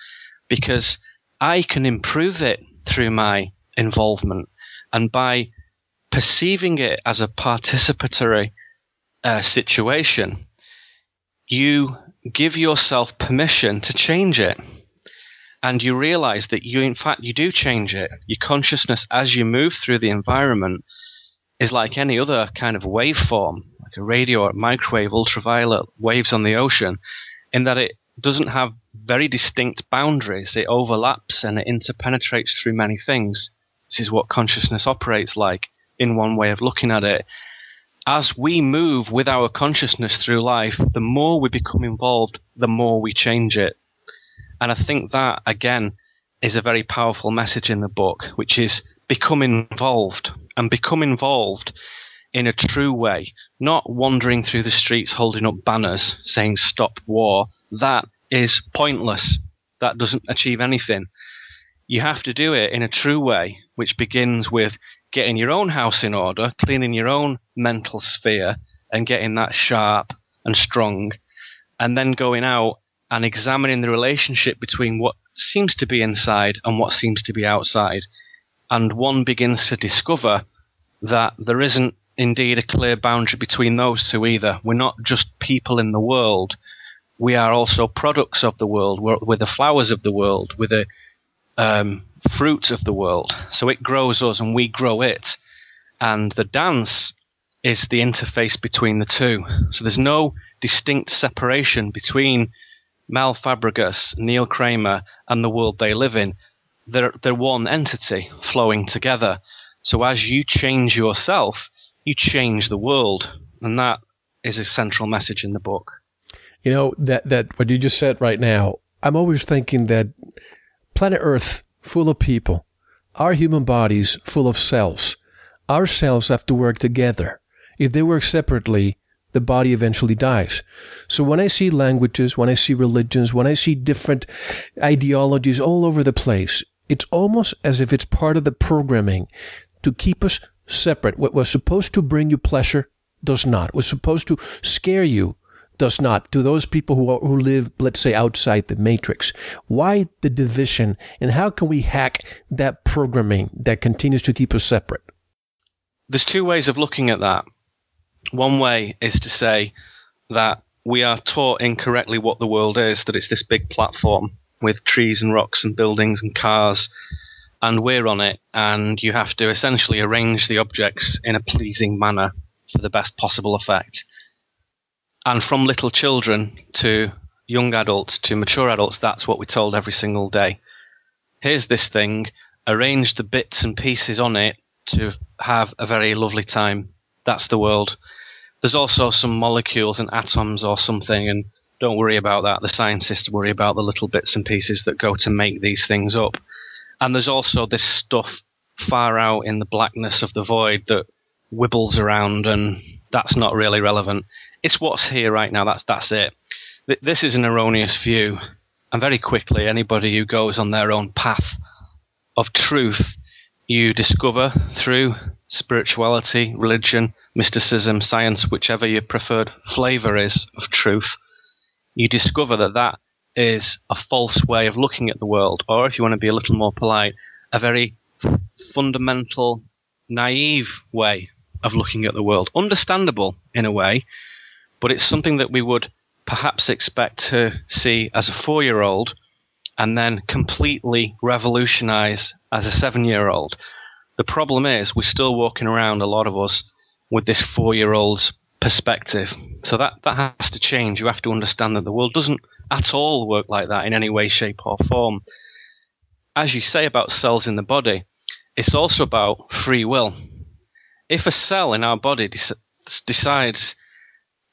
because I can improve it through my involvement. And by perceiving it as a participatory uh, situation, you give yourself permission to change it. And you realize that you, in fact, you do change it. Your consciousness as you move through the environment is like any other kind of waveform, like a radio or microwave, ultraviolet waves on the ocean, in that it doesn't have very distinct boundaries. It overlaps and it interpenetrates through many things. This is what consciousness operates like in one way of looking at it. As we move with our consciousness through life, the more we become involved, the more we change it. And I think that, again, is a very powerful message in the book, which is become involved and become involved in a true way, not wandering through the streets holding up banners saying stop war. That is pointless. That doesn't achieve anything. You have to do it in a true way, which begins with getting your own house in order, cleaning your own mental sphere, and getting that sharp and strong, and then going out and examining the relationship between what seems to be inside and what seems to be outside. And one begins to discover that there isn't indeed a clear boundary between those two either. We're not just people in the world. We are also products of the world. We're, we're the flowers of the world. We're the um, fruit of the world. So it grows us and we grow it. And the dance is the interface between the two. So there's no distinct separation between Mel Fabregas, Neil Kramer, and the world they live in. They're, they're one entity flowing together. So as you change yourself, you change the world. And that is a central message in the book. You know, that, that what you just said right now, I'm always thinking that planet Earth full of people, our human bodies full of cells. Our cells have to work together. If they work separately, the body eventually dies. So when I see languages, when I see religions, when I see different ideologies all over the place, it's almost as if it's part of the programming to keep us separate. What was supposed to bring you pleasure does not. What was supposed to scare you does not. To those people who, are, who live, let's say, outside the matrix, why the division and how can we hack that programming that continues to keep us separate? There's two ways of looking at that. One way is to say that we are taught incorrectly what the world is, that it's this big platform with trees and rocks and buildings and cars, and we're on it, and you have to essentially arrange the objects in a pleasing manner for the best possible effect. And from little children to young adults to mature adults, that's what we're told every single day. Here's this thing, arrange the bits and pieces on it to have a very lovely time. That's the world. There's also some molecules and atoms or something, and don't worry about that. The scientists worry about the little bits and pieces that go to make these things up. And there's also this stuff far out in the blackness of the void that wibbles around, and that's not really relevant. It's what's here right now. That's that's it. This is an erroneous view, and very quickly, anybody who goes on their own path of truth, you discover through spirituality, religion, mysticism, science, whichever your preferred flavor is of truth, you discover that that is a false way of looking at the world, or if you want to be a little more polite, a very fundamental, naive way of looking at the world. Understandable in a way, but it's something that we would perhaps expect to see as a four year old and then completely revolutionize as a seven year old. The problem is, we're still walking around, a lot of us, with this four year old's perspective. So that, that has to change. You have to understand that the world doesn't at all work like that in any way, shape, or form. As you say about cells in the body, it's also about free will. If a cell in our body de- decides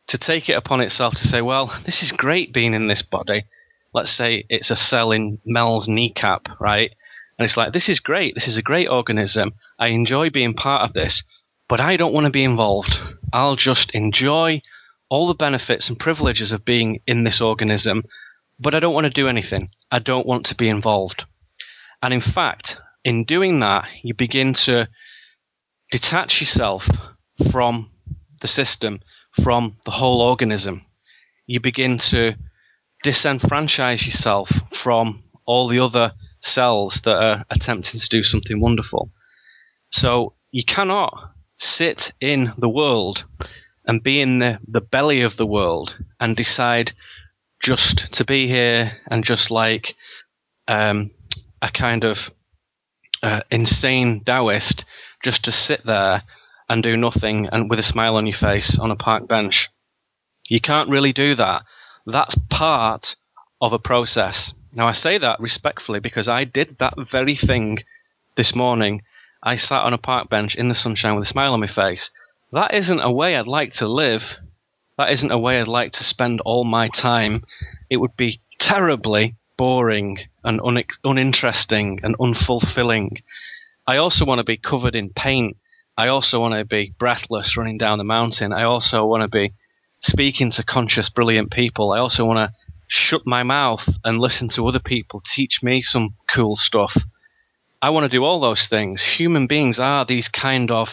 to take it upon itself to say, well, this is great being in this body, let's say it's a cell in Mel's kneecap, right? And it's like, this is great. This is a great organism. I enjoy being part of this, but I don't want to be involved. I'll just enjoy all the benefits and privileges of being in this organism, but I don't want to do anything. I don't want to be involved. And in fact, in doing that, you begin to detach yourself from the system, from the whole organism. You begin to disenfranchise yourself from all the other cells that are attempting to do something wonderful. So you cannot sit in the world and be in the, the belly of the world and decide just to be here and just like um, a kind of uh, insane Taoist just to sit there and do nothing and with a smile on your face on a park bench. You can't really do that. That's part of a process. Now I say that respectfully because I did that very thing this morning. I sat on a park bench in the sunshine with a smile on my face that isn't a way I'd like to live. That isn't a way I'd like to spend all my time. It would be terribly boring and un- uninteresting and unfulfilling. I also want to be covered in paint. I also want to be breathless running down the mountain. I also want to be speaking to conscious, brilliant people. I also want to shut my mouth and listen to other people teach me some cool stuff. I want to do all those things. Human beings are these kind of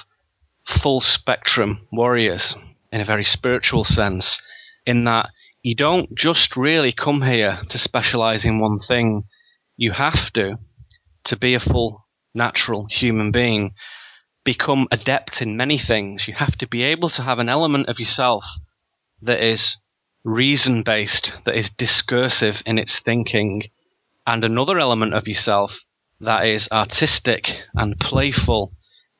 full spectrum warriors in a very spiritual sense, in that you don't just really come here to specialize in one thing. You have to, to be a full natural human being, become adept in many things. You have to be able to have an element of yourself that is reason based, that is discursive in its thinking, and another element of yourself that is artistic and playful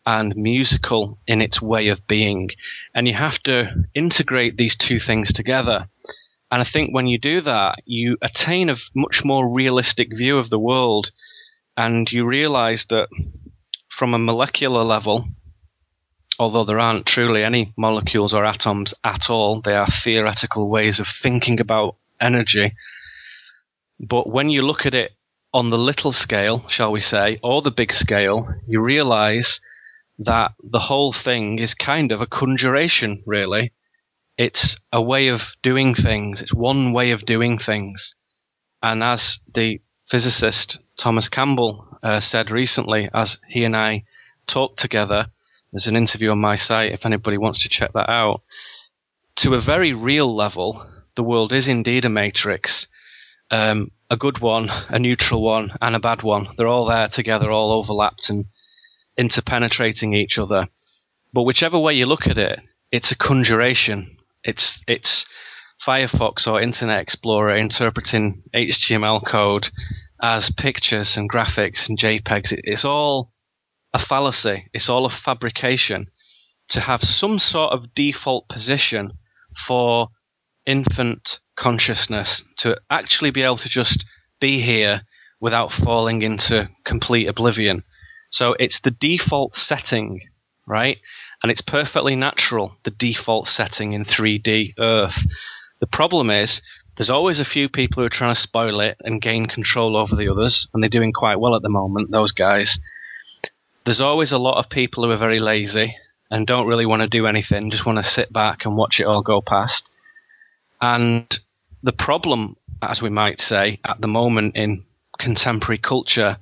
and musical in its way of being. And you have to integrate these two things together. And I think when you do that, you attain a much more realistic view of the world. And you realize that from a molecular level, although there aren't truly any molecules or atoms at all, they are theoretical ways of thinking about energy. But when you look at it on the little scale, shall we say, or the big scale, you realize that the whole thing is kind of a conjuration, really. It's a way of doing things. It's one way of doing things. And as the physicist Thomas Campbell uh, said recently, as he and I talked together, there's an interview on my site if anybody wants to check that out. To a very real level, the world is indeed a matrix. Um, a good one, a neutral one, and a bad one. They're all there together, all overlapped and interpenetrating each other. But whichever way you look at it, it's a conjuration. It's it's Firefox or Internet Explorer interpreting HTML code as pictures and graphics and JPEGs. It's all a fallacy. It's all a fabrication to have some sort of default position for infant consciousness to actually be able to just be here without falling into complete oblivion. So it's the default setting, right? And it's perfectly natural, the default setting in 3D Earth. The problem is, there's always a few people who are trying to spoil it and gain control over the others, and they're doing quite well at the moment, those guys. There's always a lot of people who are very lazy and don't really want to do anything, just want to sit back and watch it all go past. And the problem, as we might say, at the moment in contemporary culture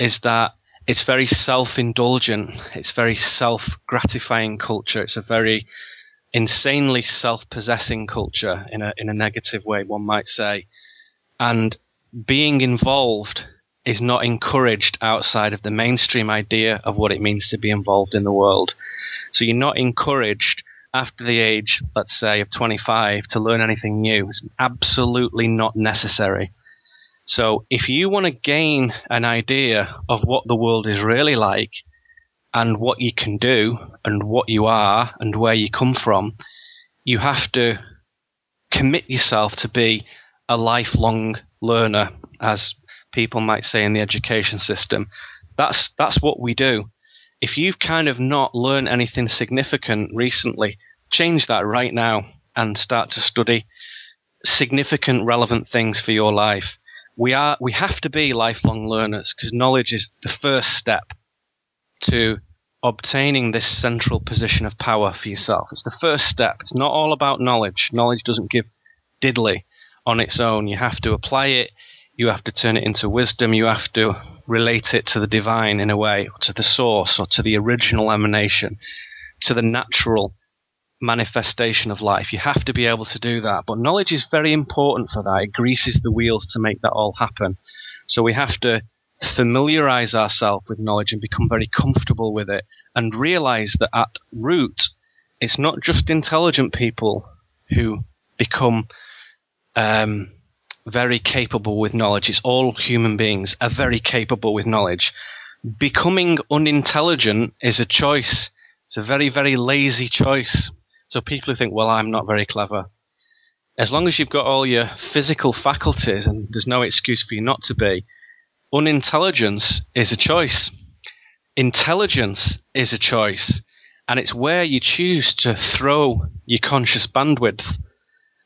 is that it's very self-indulgent. It's very self-gratifying culture. It's a very insanely self-possessing culture in a in a negative way, one might say. And being involved is not encouraged outside of the mainstream idea of what it means to be involved in the world. So you're not encouraged after the age, let's say, of 25 to learn anything new. It's absolutely not necessary. So if you want to gain an idea of what the world is really like and what you can do and what you are and where you come from, you have to commit yourself to be a lifelong learner, as people might say in the education system. That's that's what we do. If you've kind of not learned anything significant recently, change that right now and start to study significant, relevant things for your life. We are we have to be lifelong learners because knowledge is the first step to obtaining this central position of power for yourself. It's the first step. It's not all about knowledge. Knowledge doesn't give diddly on its own. You have to apply it. You have to turn it into wisdom. You have to relate it to the divine in a way, to the source, or to the original emanation, to the natural manifestation of life. You have to be able to do that. But knowledge is very important for that. It greases the wheels to make that all happen. So we have to familiarize ourselves with knowledge and become very comfortable with it and realize that at root, it's not just intelligent people who become um, very capable with knowledge. It's all human beings are very capable with knowledge. Becoming unintelligent is a choice. It's a very, very lazy choice. So people who think, well, I'm not very clever. As long as you've got all your physical faculties and there's no excuse for you not to be, unintelligence is a choice. Intelligence is a choice. And it's where you choose to throw your conscious bandwidth.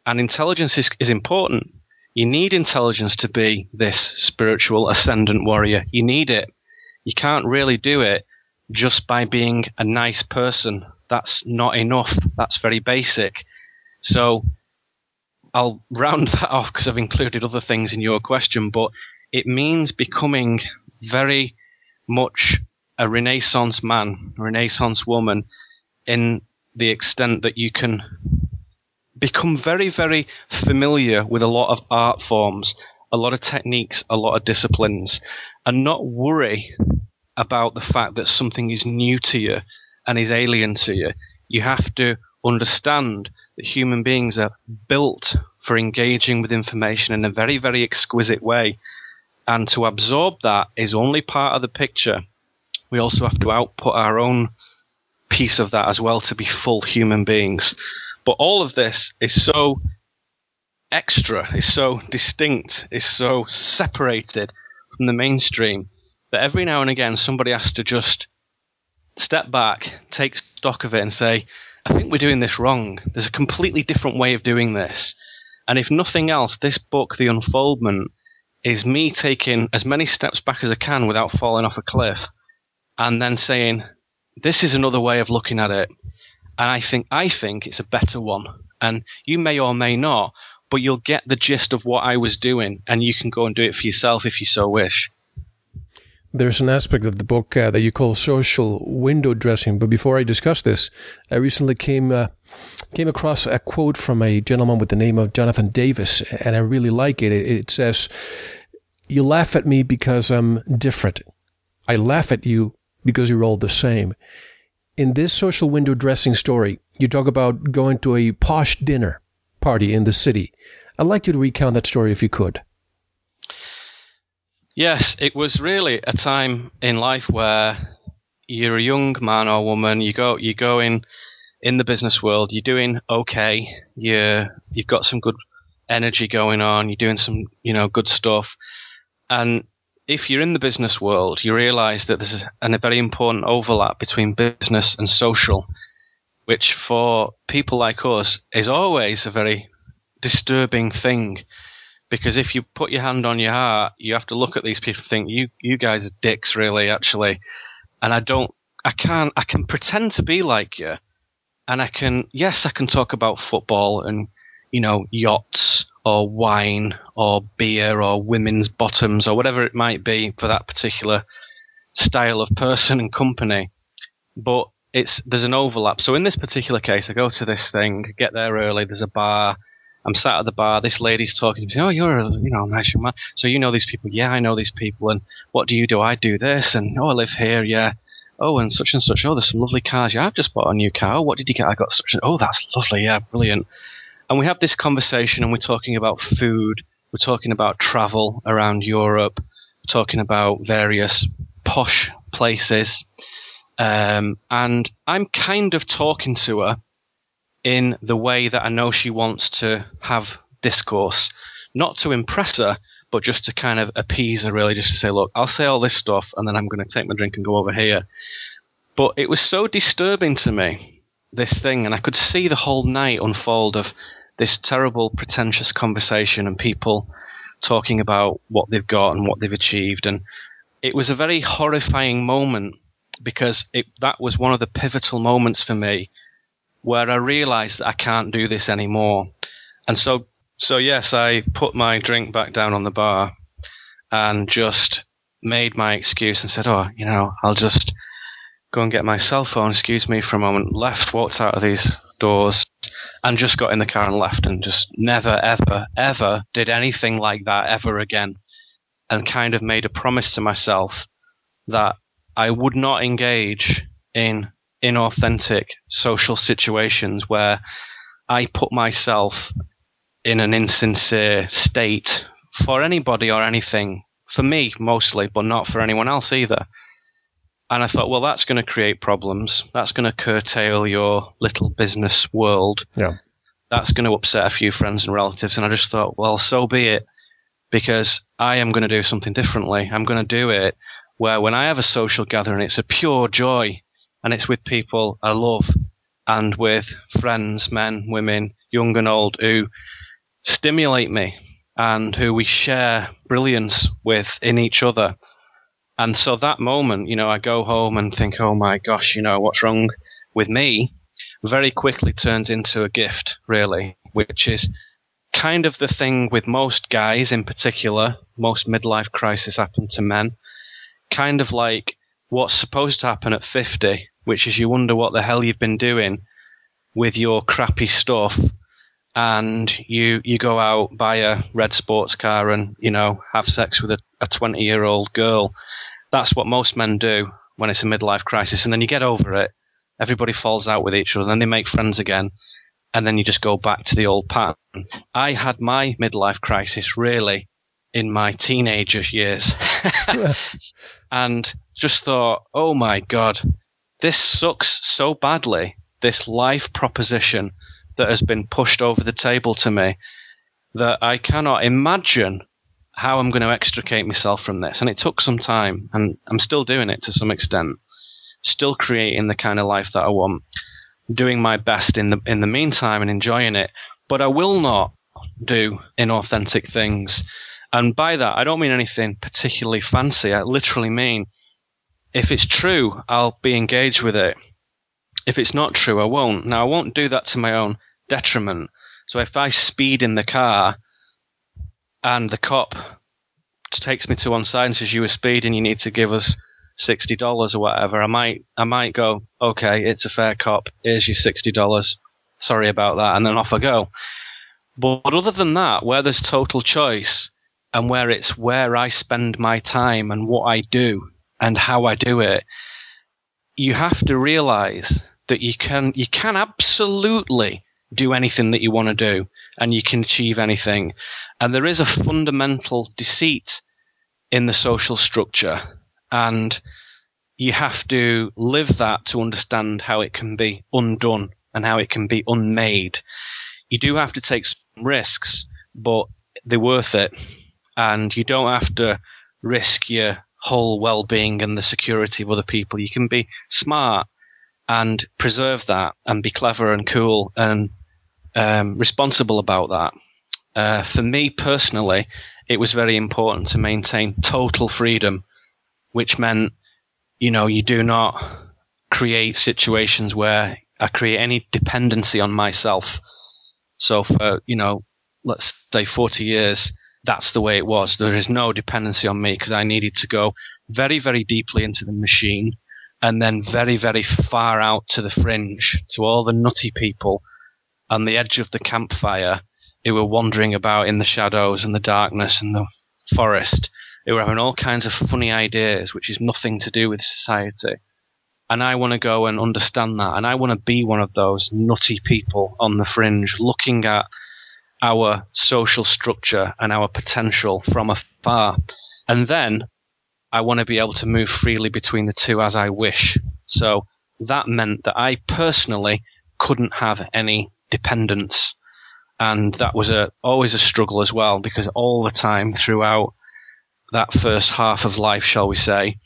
And intelligence is, is important. You need intelligence to be this spiritual ascendant warrior. You need it. You can't really do it just by being a nice person. That's not enough. That's very basic. So I'll round that off because I've included other things in your question, but it means becoming very much a Renaissance man, a Renaissance woman, in the extent that you can become very, very familiar with a lot of art forms, a lot of techniques, a lot of disciplines, and not worry about the fact that something is new to you and is alien to you. You have to understand that human beings are built for engaging with information in a very, very exquisite way. And to absorb that is only part of the picture. We also have to output our own piece of that as well to be full human beings. But all of this is so extra, is so distinct, is so separated from the mainstream that every now and again somebody has to just step back, take stock of it, and say, I think we're doing this wrong. There's a completely different way of doing this. And if nothing else, this book, The Unfoldment, is me taking as many steps back as I can without falling off a cliff and then saying, this is another way of looking at it. And I think I think it's a better one. And you may or may not, but you'll get the gist of what I was doing, and you can go and do it for yourself if you so wish. There's an aspect of the book uh, that you call social window dressing. But before I discuss this, I recently came uh, came across a quote from a gentleman with the name of Jonathan Davis, and I really like it. It, it says, "You laugh at me because I'm different. I laugh at you because you're all the same." In this social window dressing story, you talk about going to a posh dinner party in the city. I'd like you to recount that story if you could. Yes, it was really a time in life where you're a young man or woman, you go you go in in the business world, you're doing okay, you you've got some good energy going on, you're doing some, you know, good stuff. And if you're in the business world, you realize that there's a, a very important overlap between business and social, which for people like us is always a very disturbing thing. Because if you put your hand on your heart, you have to look at these people and think, you, you guys are dicks, really, actually. And I don't, I can't, I can pretend to be like you. And I can, yes, I can talk about football and, you know, yachts or wine or beer or women's bottoms or whatever it might be for that particular style of person and company. But it's there's an overlap. So in this particular case, I go to this thing, get there early. There's a bar. I'm sat at the bar. This lady's talking to me. Oh, you're a you know nice young man. So you know these people? Yeah, I know these people. And what do you do? I do this. And oh, I live here. Yeah. Oh, and such and such. Oh, there's some lovely cars. Yeah, I've just bought a new car. Oh, what did you get? I got such. And, Oh, that's lovely. Yeah, brilliant. And we have this conversation and we're talking about food, we're talking about travel around Europe, we're talking about various posh places. Um, and I'm kind of talking to her in the way that I know she wants to have discourse, not to impress her, but just to kind of appease her, really, just to say, look, I'll say all this stuff and then I'm going to take my drink and go over here. But it was so disturbing to me, this thing, and I could see the whole night unfold of this terrible, pretentious conversation and people talking about what they've got and what they've achieved. And it was a very horrifying moment because it, that was one of the pivotal moments for me where I realized that I can't do this anymore. And so, so yes, I put my drink back down on the bar and just made my excuse and said, oh, you know, I'll just go and get my cell phone, excuse me for a moment, left, walked out of these doors, and just got in the car and left and just never, ever, ever did anything like that ever again. And kind of made a promise to myself that I would not engage in inauthentic social situations where I put myself in an insincere state for anybody or anything. For me, mostly, but not for anyone else either. And I thought, well, that's going to create problems. That's going to curtail your little business world. Yeah. That's going to upset a few friends and relatives. And I just thought, well, so be it. Because I am going to do something differently. I'm going to do it where when I have a social gathering, it's a pure joy and it's with people I love and with friends, men, women, young and old, who stimulate me and who we share brilliance with in each other. And so that moment, you know, I go home and think, oh my gosh, you know, what's wrong with me? Very quickly turns into a gift, really, which is kind of the thing with most guys in particular. Most midlife crises happen to men. Kind of like what's supposed to happen at 50, which is you wonder what the hell you've been doing with your crappy stuff and you you go out buy a red sports car and you know have sex with a, a 20 year old girl that's what most men do when it's a midlife crisis and then you get over it everybody falls out with each other and then they make friends again and then you just go back to the old pattern. I had my midlife crisis really in my teenager years. And just thought oh my god this sucks so badly this life proposition that has been pushed over the table to me that I cannot imagine how I'm going to extricate myself from this. And it took some time, and I'm still doing it to some extent. Still creating the kind of life that I want, doing my best in the in the meantime and enjoying it. But I will not do inauthentic things. And by that, I don't mean anything particularly fancy. I literally mean if it's true, I'll be engaged with it. If it's not true, I won't. Now, I won't do that to my own detriment. So if I speed in the car and the cop takes me to one side and says you were speeding, you need to give us sixty dollars or whatever, I might I might go, okay, it's a fair cop. Here's your sixty dollars. Sorry about that, and then off I go. But other than that, where there's total choice and where it's where I spend my time and what I do and how I do it, you have to realize that you can you can absolutely do anything that you want to do and you can achieve anything. And there is a fundamental deceit in the social structure and you have to live that to understand how it can be undone and how it can be unmade. You do have to take some risks, but they're worth it. And you don't have to risk your whole well-being and the security of other people. You can be smart and preserve that and be clever and cool and um, responsible about that. Uh, for me personally, it was very important to maintain total freedom, which meant, you know, you do not create situations where I create any dependency on myself. So for, you know, let's say 40 years, that's the way it was. There is no dependency on me because I needed to go very, very deeply into the machine and then very, very far out to the fringe to all the nutty people on the edge of the campfire who were wandering about in the shadows and the darkness and the forest who were having all kinds of funny ideas which is nothing to do with society. And I want to go and understand that. And I want to be one of those nutty people on the fringe looking at our social structure and our potential from afar. And then I want to be able to move freely between the two as I wish. So that meant that I personally couldn't have any dependence. And that was a, always a struggle as well because all the time throughout that first half of life, shall we say,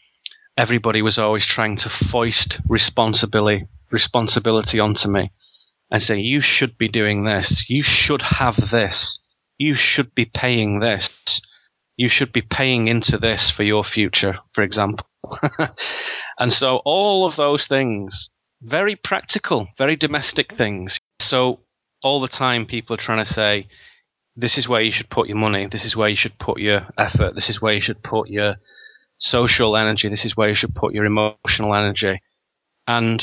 everybody was always trying to foist responsibility, responsibility onto me and say, you should be doing this, you should have this, you should be paying this, you should be paying into this for your future, for example. and so all of those things, very practical, very domestic things. So all the time people are trying to say, this is where you should put your money, this is where you should put your effort, this is where you should put your social energy, this is where you should put your emotional energy. And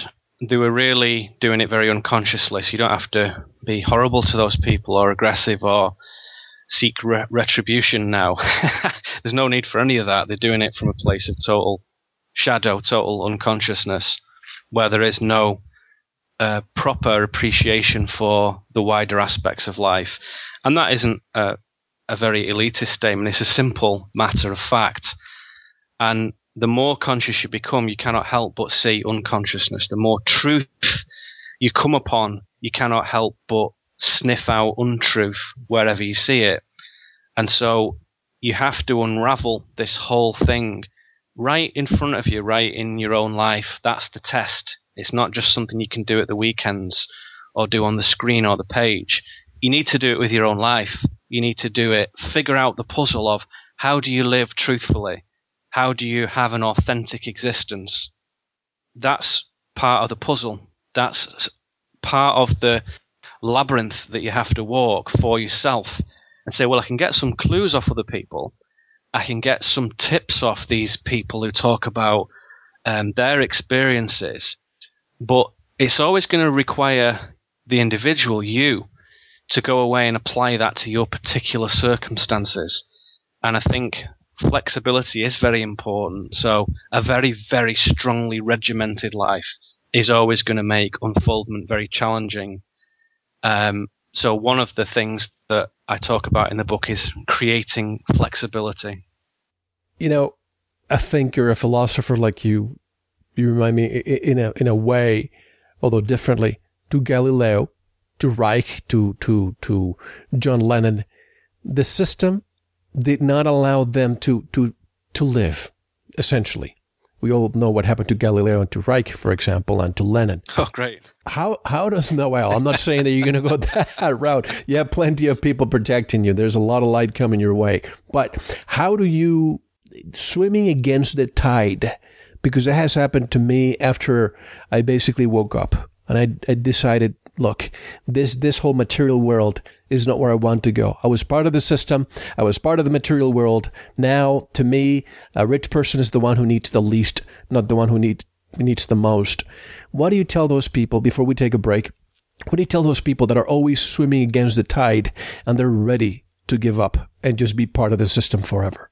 they were really doing it very unconsciously, so you don't have to be horrible to those people or aggressive or seek re- retribution now. There's no need for any of that. They're doing it from a place of total shadow, total unconsciousness, where there is no uh, proper appreciation for the wider aspects of life. And that isn't a, a very elitist statement, it's a simple matter of fact. And the more conscious you become, you cannot help but see unconsciousness. The more truth you come upon, you cannot help but sniff out untruth wherever you see it. And so you have to unravel this whole thing right in front of you, right in your own life. That's the test. It's not just something you can do at the weekends or do on the screen or the page. You need to do it with your own life. You need to do it, figure out the puzzle of how do you live truthfully? How do you have an authentic existence? That's part of the puzzle. That's part of the labyrinth that you have to walk for yourself and say, well, I can get some clues off other people. I can get some tips off these people who talk about um, their experiences. But it's always going to require the individual, you, to go away and apply that to your particular circumstances. And I think flexibility is very important. So a very, very strongly regimented life is always going to make unfoldment very challenging um, so one of the things that I talk about in the book is creating flexibility. You know, a thinker, a philosopher like you, you remind me in a in a way, although differently, to Galileo, to Reich, to to to John Lennon. The system did not allow them to to to live, essentially. We all know what happened to Galileo and to Reich, for example, and to Lennon. Oh, great. How how does Noel? I'm not saying that you're going to go that route. You have plenty of people protecting you. There's a lot of light coming your way. But how do you swimming against the tide? Because it has happened to me after I basically woke up and I, I decided, look, this this whole material world is not where I want to go. I was part of the system. I was part of the material world. Now, to me, a rich person is the one who needs the least, not the one who need, needs the most. What do you tell those people before we take a break? What do you tell those people that are always swimming against the tide and they're ready to give up and just be part of the system forever?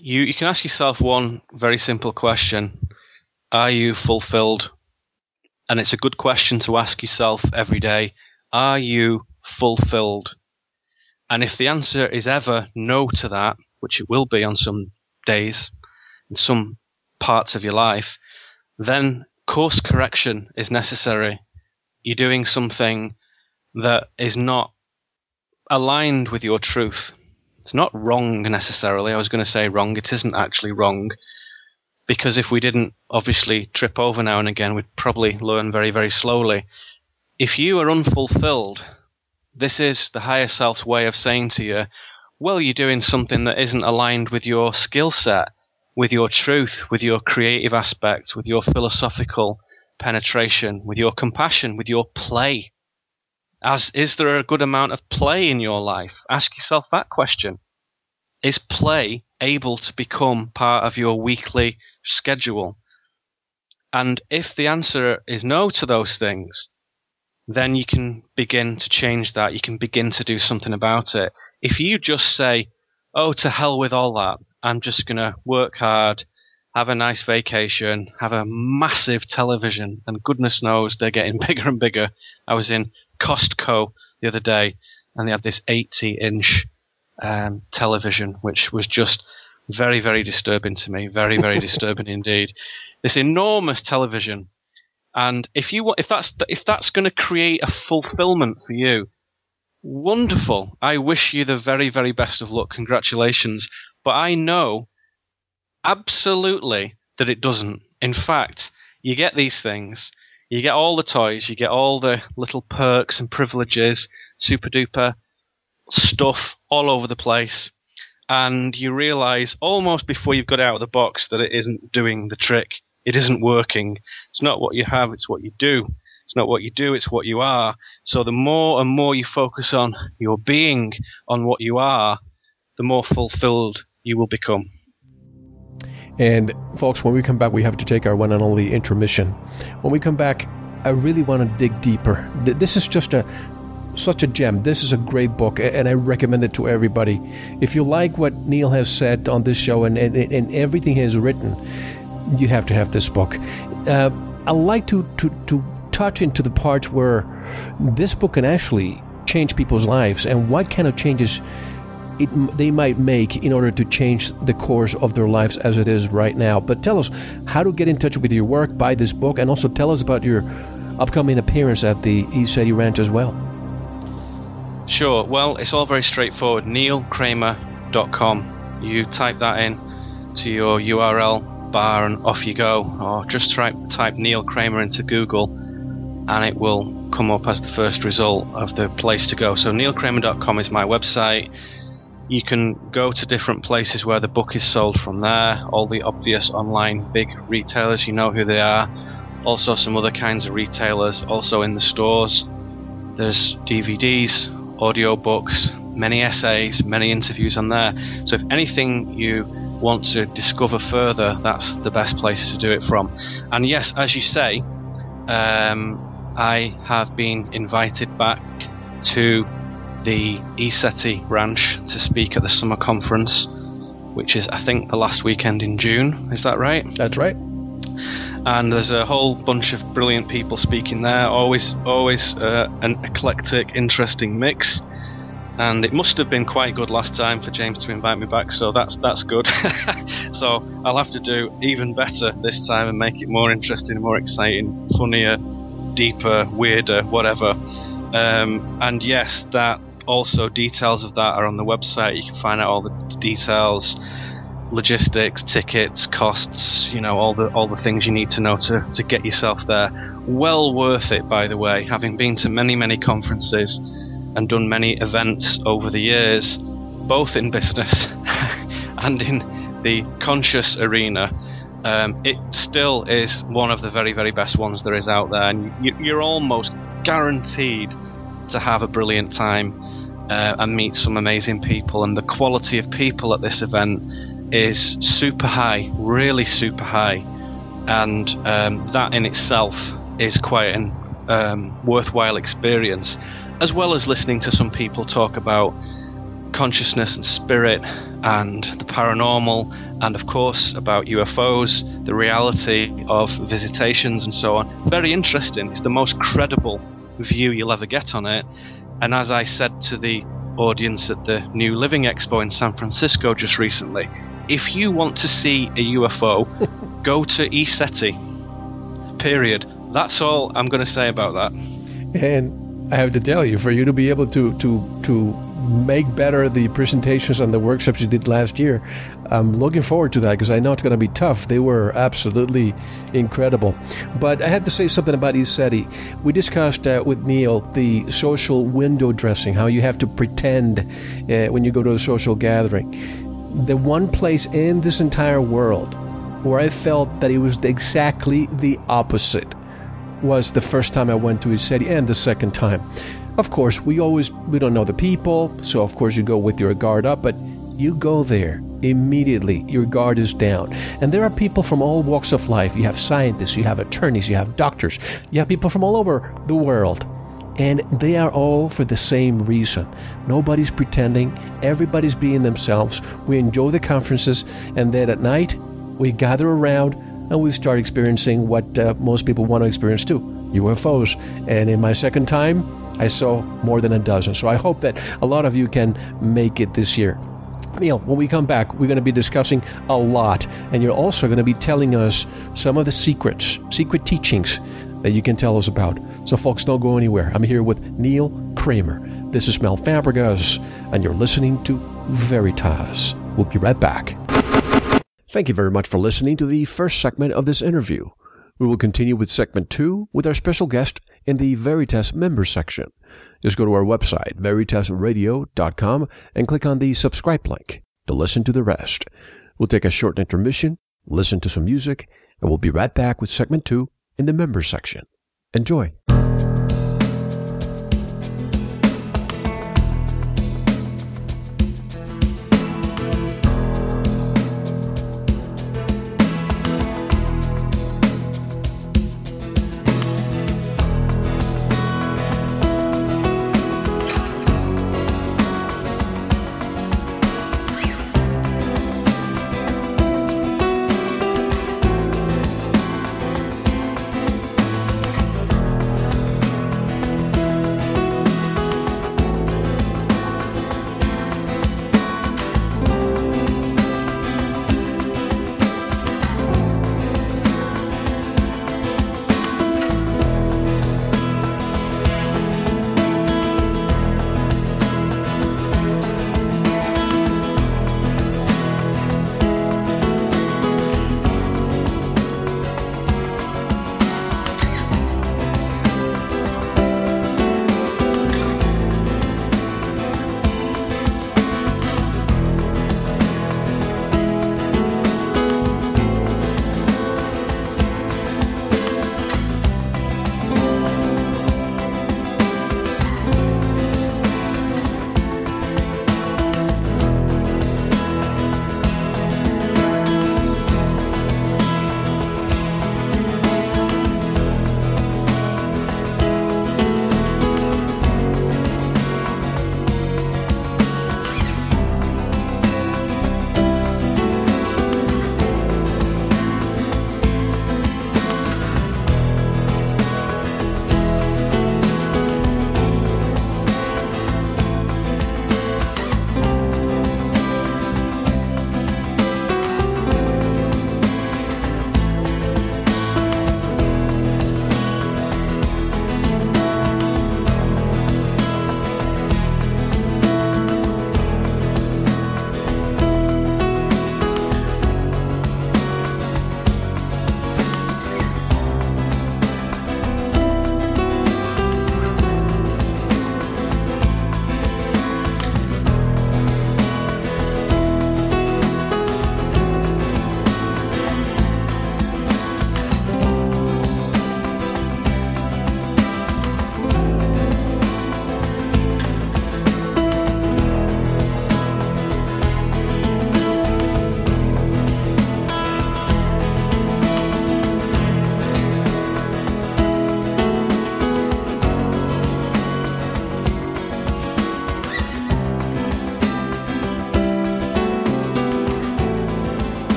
You, you can ask yourself one very simple question Are you fulfilled? And it's a good question to ask yourself every day. Are you fulfilled? And if the answer is ever no to that, which it will be on some days, in some parts of your life, then course correction is necessary. You're doing something that is not aligned with your truth. It's not wrong necessarily. I was going to say wrong. It isn't actually wrong. Because if we didn't obviously trip over now and again, we'd probably learn very, very slowly. If you are unfulfilled, this is the higher self's way of saying to you, well, you're doing something that isn't aligned with your skill set, with your truth, with your creative aspect, with your philosophical penetration, with your compassion, with your play. As is there a good amount of play in your life? Ask yourself that question. Is play able to become part of your weekly schedule? And if the answer is no to those things, then you can begin to change that. You can begin to do something about it. If you just say, oh, to hell with all that, I'm just going to work hard, have a nice vacation, have a massive television, and goodness knows they're getting bigger and bigger. I was in Costco the other day, and they had this 80 inch um, television, which was just very, very disturbing to me. Very, very disturbing indeed. This enormous television and if you if that's if that's going to create a fulfillment for you, wonderful. I wish you the very very best of luck. Congratulations. But I know absolutely that it doesn't. In fact, you get these things, You get all the toys, you get all the little perks and privileges, super duper stuff all over the place, and you realize almost before you've got out of the box that it isn't doing the trick. It isn't working. It's not what you have, it's what you do. It's not what you do, it's what you are. So the more and more you focus on your being, on what you are, the more fulfilled you will become. And folks, when we come back, we have to take our one and only intermission. When we come back, I really want to dig deeper. This is just a such a gem. This is a great book, and I recommend it to everybody. If you like what Neil has said on this show and, and, and everything he has written, you have to have this book. Uh, I like to, to, to touch into the parts where this book can actually change people's lives and what kind of changes it, they might make in order to change the course of their lives as it is right now. But tell us how to get in touch with your work, buy this book, and also tell us about your upcoming appearance at the ECETI Ranch as well. Sure. Well, it's all very straightforward. NeilKramer.com. You type that in to your URL bar and off you go. Or just type Neil Kramer into Google and it will come up as the first result of the place to go. So neilkramer.com is my website. You can go to different places where the book is sold from there. All the obvious online big retailers, you know who they are. Also, some other kinds of retailers, also in the stores. There's DVDs, audiobooks, many essays, many interviews on there. So, if anything you want to discover further, that's the best place to do it from. And yes, as you say, um, I have been invited back to the ECETI Ranch to speak at the summer conference, which is, I think, the last weekend in June. Is that right? That's right. And there's a whole bunch of brilliant people speaking there. Always, always uh, an eclectic, interesting mix. And it must have been quite good last time for James to invite me back, so that's that's good. so I'll have to do even better this time and make it more interesting, more exciting, funnier, deeper, weirder, whatever. Um, and yes, that also details of that are on the website. You can find out all the details, logistics, tickets, costs, you know, all the all the things you need to know to, to get yourself there. Well worth it, by the way, having been to many, many conferences and done many events over the years, both in business and in the conscious arena. Um, it still is one of the very, very best ones there is out there, and you, you're almost guaranteed to have a brilliant time uh, and meet some amazing people. And the quality of people at this event is super high, really super high, and um, that in itself is quite an um, worthwhile experience, as well as listening to some people talk about consciousness and spirit and the paranormal, and of course about UFOs, the reality of visitations, and so on. Very interesting. It's the most credible view you'll ever get on it. And as I said to the audience at the New Living Expo in San Francisco just recently, if you want to see a UFO, go to ECETI. Period. That's all I'm going to say about that. And I have to tell you, for you to be able to to to make better the presentations and the workshops you did last year. I'm looking forward to that because I know it's going to be tough. They were absolutely incredible. But I have to say something about ECETI. We discussed uh, with Neil the social window dressing, how you have to pretend uh, when you go to a social gathering. The one place in this entire world where I felt that it was exactly the opposite was the first time I went to ECETI and the second time. Of course, we always we don't know the people, so of course you go with your guard up, but you go there immediately your guard is down. And there are people from all walks of life. You have scientists, you have attorneys, you have doctors, you have people from all over the world. And they are all for the same reason. Nobody's pretending, everybody's being themselves. We enjoy the conferences, and then at night, we gather around and we start experiencing what uh, most people want to experience too UFOs. And in my second time, I saw more than a dozen. So I hope that a lot of you can make it this year. Neil, when we come back, we're going to be discussing a lot, and you're also going to be telling us some of the secrets, secret teachings that you can tell us about. So, folks, don't go anywhere. I'm here with Neil Kramer. This is Mel Fabregas, and you're listening to Veritas. We'll be right back. Thank you very much for listening to the first segment of this interview. We will continue with segment two with our special guest in the Veritas members section. Just go to our website, veritasradio.com, and click on the subscribe link to listen to the rest. We'll take a short intermission, listen to some music, and we'll be right back with segment two in the members section. Enjoy.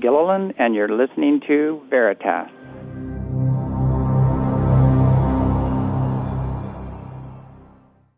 Gilliland, and you're listening to Veritas.